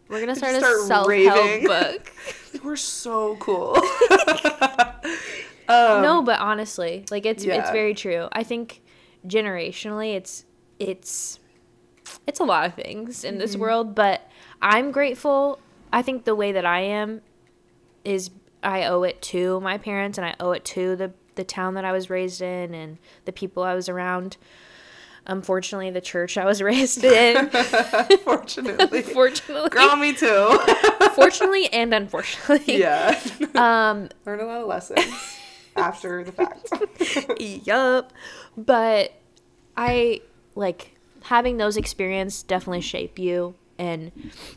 We're gonna start, Start a self raving. help book. We're so cool. um, no, but honestly, like it's it's very true. I think generationally, it's it's it's a lot of things in Mm-hmm. this world, but I'm grateful. I think the way that I am is I owe it to my parents and I owe it to the the town that I was raised in and the people I was around. Unfortunately, the church I was raised in. Fortunately. Fortunately, Girl, me too. fortunately and unfortunately. yeah. Um, Learn a lot of lessons after the fact. yup. But I like having those experiences definitely shape you and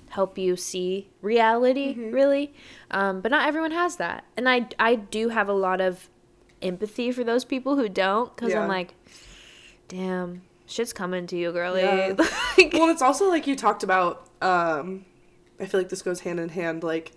help you see reality really. Um, but not everyone has that, and I I do have a lot of empathy for those people who don't because Yeah. I'm like, damn, shit's coming to you, girly. Yeah. Like, well, it's also like you talked about. Um, I feel like this goes hand in hand. Like,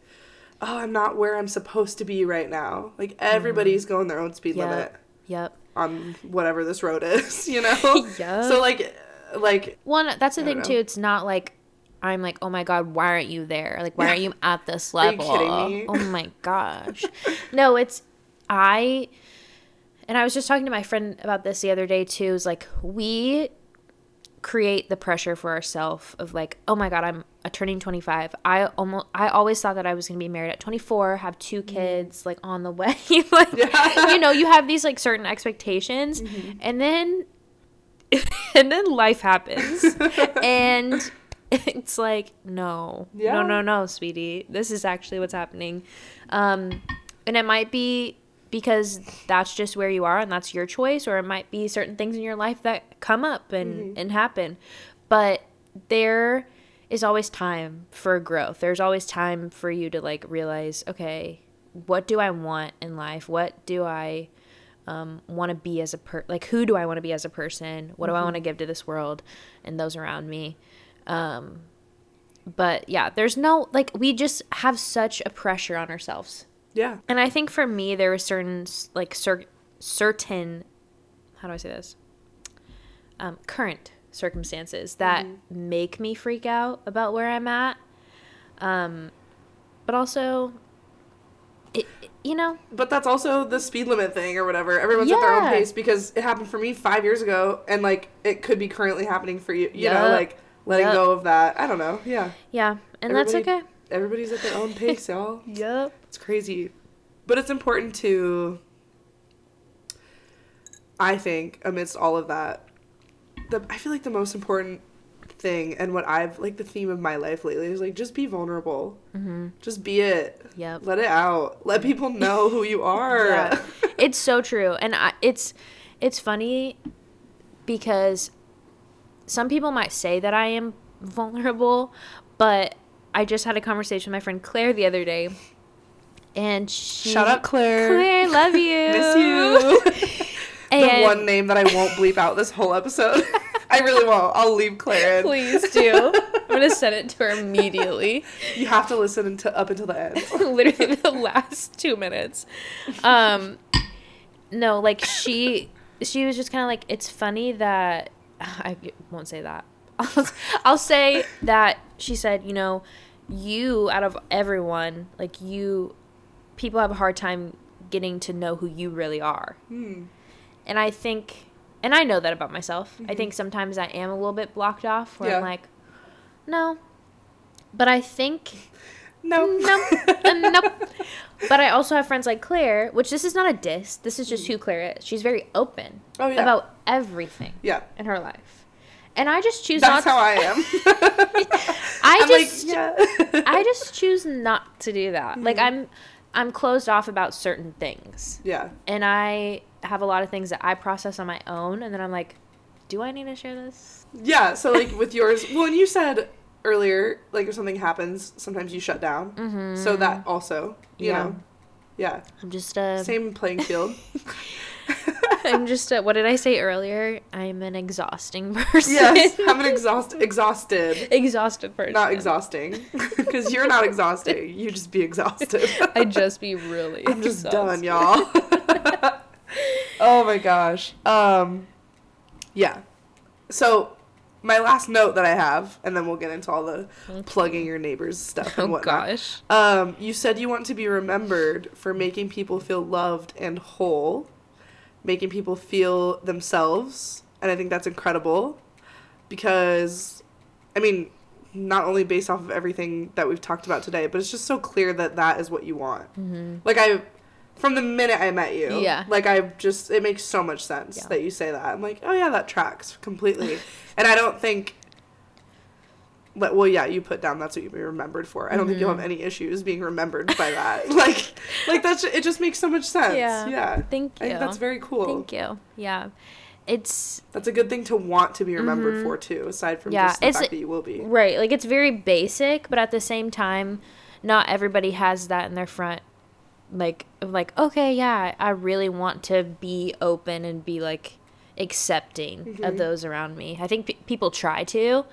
oh, I'm not where I'm supposed to be right now. Like everybody's going their own speed Yep. limit yep. on whatever this road is. You know. Yep. So like, like One, that's the thing too. It's not like I'm like, oh my god, why aren't you there? Like, why aren't you at this level? Oh my gosh. no, it's I, and I was just talking to my friend about this the other day too. Is like we create the pressure for ourselves of like, oh my god, I'm a turning 25. I almost, I always thought that I was gonna be married at 24, have two kids, like on the way. like, Mm-hmm. Yeah. Mm-hmm. you know, you have these like certain expectations, and then and then life happens. And it's like no. Yeah. no no no sweetie. This is actually what's happening. Um and it might be because that's just where you are and that's your choice or it might be certain things in your life that come up and and happen. But there is always time for growth. There's always time for you to like realize okay what do i want in life? What do i um, want to be as a per like who do I want to be as a person? What do I want to give to this world and those around me? Um, but yeah, there's no like we just have such a pressure on ourselves, yeah. and I think for me there was certain like cer- certain how do I say this? Um, current circumstances that Mm-hmm. make me freak out about where I'm at. Um, but also, you know, But that's also the speed limit thing or whatever. Everyone's at their own pace because it happened for me five years ago, and like it could be currently happening for you. You know, like letting Yup. go of that. I don't know. Yeah, yeah, and that's okay. everybody's at their own pace, y'all. Yep. It's crazy. But it's important to I think amidst all of that the I feel like the most important thing and what I've like the theme of my life lately is like just be vulnerable. Mm-hmm. Just be it. Yep. Let it out. Let people know who you are. Yeah. it's so true and I, it's it's funny because some people might say that i am vulnerable but i just had a conversation with my friend claire the other day and she Shout out Claire. claire love you Miss you. the and one name that I won't bleep out this whole episode. I really won't. I'll leave Claire please do i'm gonna send it to her immediately You have to listen until up until the end. literally the last two minutes. Um, no, like she, she was just kind of like, it's funny that I won't say that. I'll, I'll say that she said, you know, you out of everyone, like you, people have a hard time getting to know who you really are, Hmm. and I think, and I know that about myself. I mm-hmm. think sometimes I am a little bit blocked off, where Yeah. I'm like, no, but I think No. no, uh, nope. But I also have friends like Claire, which this is not a diss. This is just mm. who Claire is. She's very open Oh, yeah. about everything Yeah. in her life, and I just choose That's not. how I am. I I'm just, like, yeah. I just choose not to do that. Like mm-hmm. I'm, I'm closed off about certain things, yeah. and I have a lot of things that I process on my own, and then I'm like, do I need to share this? Yeah, so like with yours, well, and you said earlier, like if something happens, sometimes you shut down. Mm-hmm. So that also, you Yeah. know, yeah, I'm just a. same playing field. I'm just a. What did I say earlier? I'm an exhausting person. yes, I'm an exhaust exhausted, exhausted person. not exhausting, because you're not exhausting. You just be exhausted. I just be really. I'm just exhausted. done, y'all. Oh my gosh. Um, yeah. So my last note that I have, and then we'll get into all the plugging your neighbors stuff and Oh whatnot. gosh. Um, you said you want to be remembered for making people feel loved and whole, making people feel themselves, and I think that's incredible because, I mean, not only based off of everything that we've talked about today, but it's just so clear that that is what you want. Mm-hmm. Like I, from the minute I met you, Yeah. like I just it makes so much sense Yeah. that you say that. I'm like, oh yeah, that tracks completely, and I don't think. But, well, yeah, you put down that's what you'll be remembered for. I don't think you'll Mm-hmm. have any issues being remembered by that. like, like that's it. Just makes so much sense. Yeah. Yeah, Thank you. that's very cool. Thank you. Yeah. It's That's a good thing to want to be remembered for too. Aside from Mm-hmm. Yeah, just the fact that you will be. right. Like it's very basic, but at the same time, not everybody has that in their front. Like, like, okay, yeah, I really want to be open and be like accepting Mm-hmm. of those around me. I think pe- people try to,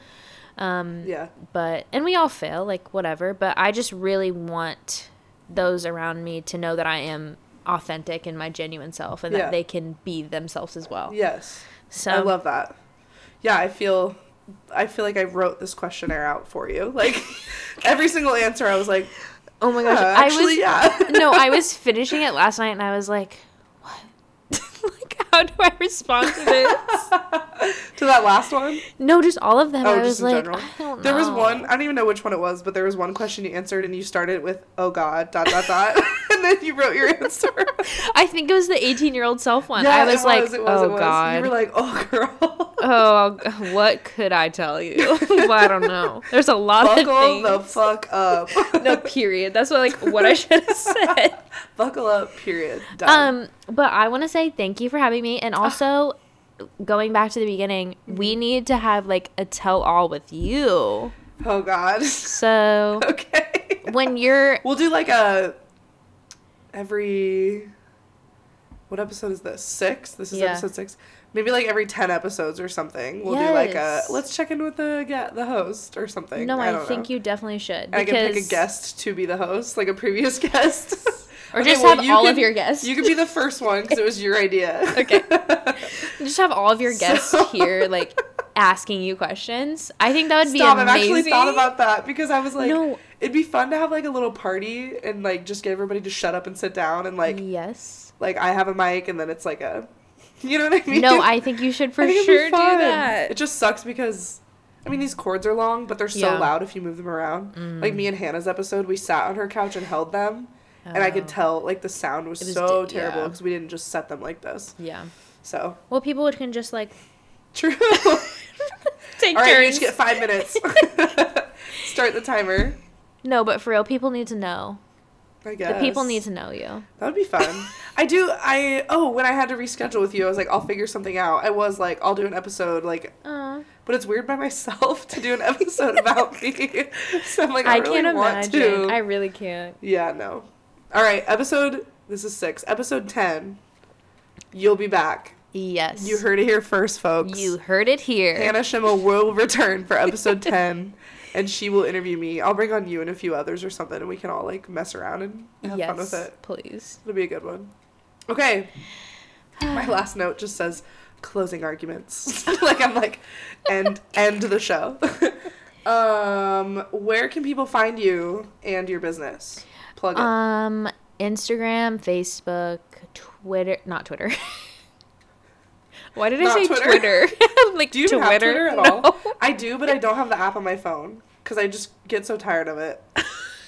um, Yeah, but and we all fail, like whatever. But I just really want those around me to know that I am authentic and my genuine self, and Yeah. that they can be themselves as well. yes, So I love that. Yeah, I feel, I feel like I wrote this questionnaire out for you. Like, every single answer, I was like, Oh my gosh, "Huh, I was yeah. no, I was finishing it last night and I was like, what? like, how do I respond to this? to that last one. no, just all of them. Oh, I just was in like, general. I don't There was one, I don't even know which one it was, but there was one question you answered and you started with, oh God, dot, dot, dot. you wrote your answer. I think it was the 18 year old self one. I was it like, was, was, oh was. god. You were like, oh girl. oh, what could I tell you? well, I don't know. There's a lot Buckle of things. Buckle the fuck up. no, period. That's what like what I should have said. Buckle up, period. Done. Um, but I want to say thank you for having me, and also going back to the beginning, we need to have like a tell all with you. oh God. So okay. when you're We'll do like a every what episode is this? Six? This is Yeah. episode six. Maybe like every ten episodes or something. We'll do like a let's check in with the get the host or something. no, I, don't think know. you definitely should. I can pick a guest to be the host, like a previous guest. Or Okay, just well, have all can- of your guests. You could be the first one because it was your idea. Okay. just have all of your guests So- here, like asking you questions. I think that would be Stop! I've actually thought about that because I was like, No. It'd be fun to have like a little party and like just get everybody to shut up and sit down and like yes. like I have a mic and then it's like a, you know what I mean? No, I think you should for I think it'd be sure do that. It just sucks because, I mean, these cords are long, but they're so Yeah. Mm. loud if you move them around. Like me and Hannah's episode, we sat on her couch and held them, and I could Oh. tell like the sound was, was so di- terrible yeah. because we didn't just set them like this. Yeah. So Well, people would can just like true. take All right, you turns. each get five minutes. Start the timer. No, but for real, people need to know. I guess The people need to know you. That would be fun. I do. I oh, when I had to reschedule with you, I was like, I'll figure something out. I was like, I'll do an episode like Uh, But it's weird by myself to do an episode about me. So I'm like, I, I really can't want imagine. to. I really can't. Yeah, no. All right, episode. This is six. Episode ten. You'll be back. Yes. You heard it here first, folks. You heard it here. Hannah Schimmel will return for episode ten, and she will interview me. I'll bring on you and a few others or something, and we can all like mess around and have yes, fun with it. please. It'll be a good one. Okay. My last note just says closing arguments. like I'm like end end the show. um where can people find you and your business? Plug it. Um, Instagram, Facebook, Twitter, not Twitter. Why did I say Twitter? Twitter? like do you even have Twitter at all? No. I do, but I don't have the app on my phone cuz I just get so tired of it.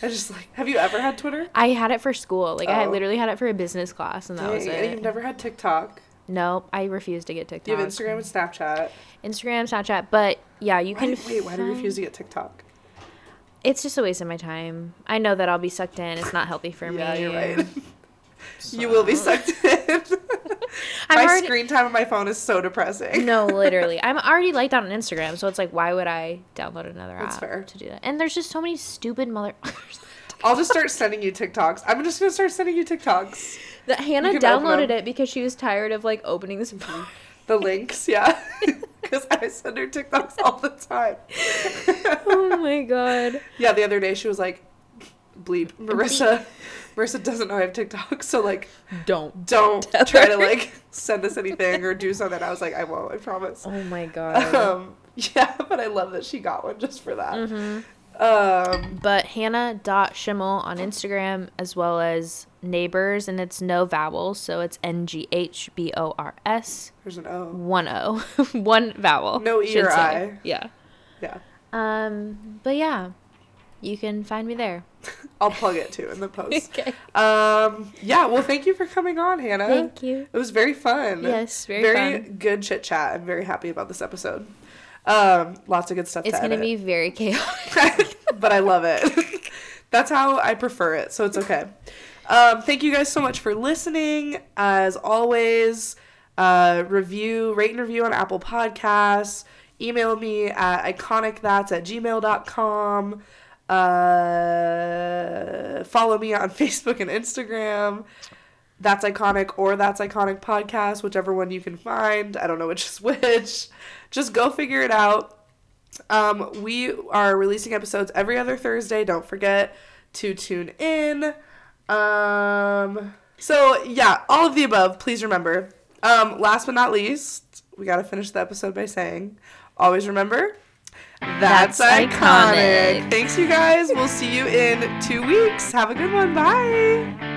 I just like Have you ever had Twitter? I had it for school. Like I Oh. literally had it for a business class, and that was it. you've never had TikTok. Nope, I refuse to get TikTok. You have Instagram and Snapchat? Instagram, Snapchat, but yeah, you Why can. wait, why do you refuse to get TikTok? It's just a waste of my time. I know that I'll be sucked in. It's not healthy for yeah, me. you're right. you will be sucked in. My already- screen time on my phone is so depressing. no, literally. I'm already like that on Instagram, so it's like, why would I download another That's app fair. to do that? And there's just so many stupid mother. I'll just start sending you TikToks. I'm just gonna start sending you TikToks. that Hannah You can open downloaded it because she was tired of like opening this. The links, yeah. Because I send her TikToks all the time. oh my god. yeah, the other day she was like, bleep, Marissa. Marissa doesn't know I have TikTok, so like, Don't. don't Tell try to like send us anything or do something. I was like, I won't, I promise. Oh my god. Um, yeah, but I love that she got one just for that. hmm Um, But Hannah.Schimmel on Instagram as well as Nghbors, and it's no vowels, so it's N G H B O R S. there's an O. One O. One vowel. No E or. I. Yeah. Yeah. Um, but yeah. You can find me there. I'll plug it too in the post. okay. Um, yeah, well, thank you for coming on, Hannah. Thank you. It was very fun. Yes, very, very fun. good chit chat. I'm very happy about this episode. Um, lots of good stuff. It's to gonna edit. be very chaotic. but I love it. That's how I prefer it, so it's okay. Um, thank you guys so much for listening. As always, uh, review, rate and review on Apple Podcasts. Email me at iconicthats at gmail.com. Uh, follow me on Facebook and Instagram. That's Iconic or That's Iconic Podcast, whichever one you can find. I don't know which is which. Just go figure it out. Um, we are releasing episodes every other Thursday. Don't forget to tune in. Um, so yeah, all of the above. Please remember. Um, last but not least, we gotta finish the episode by saying, always remember. That's, That's iconic. iconic. Thanks, you guys. We'll see you in two weeks. Have a good one. Bye.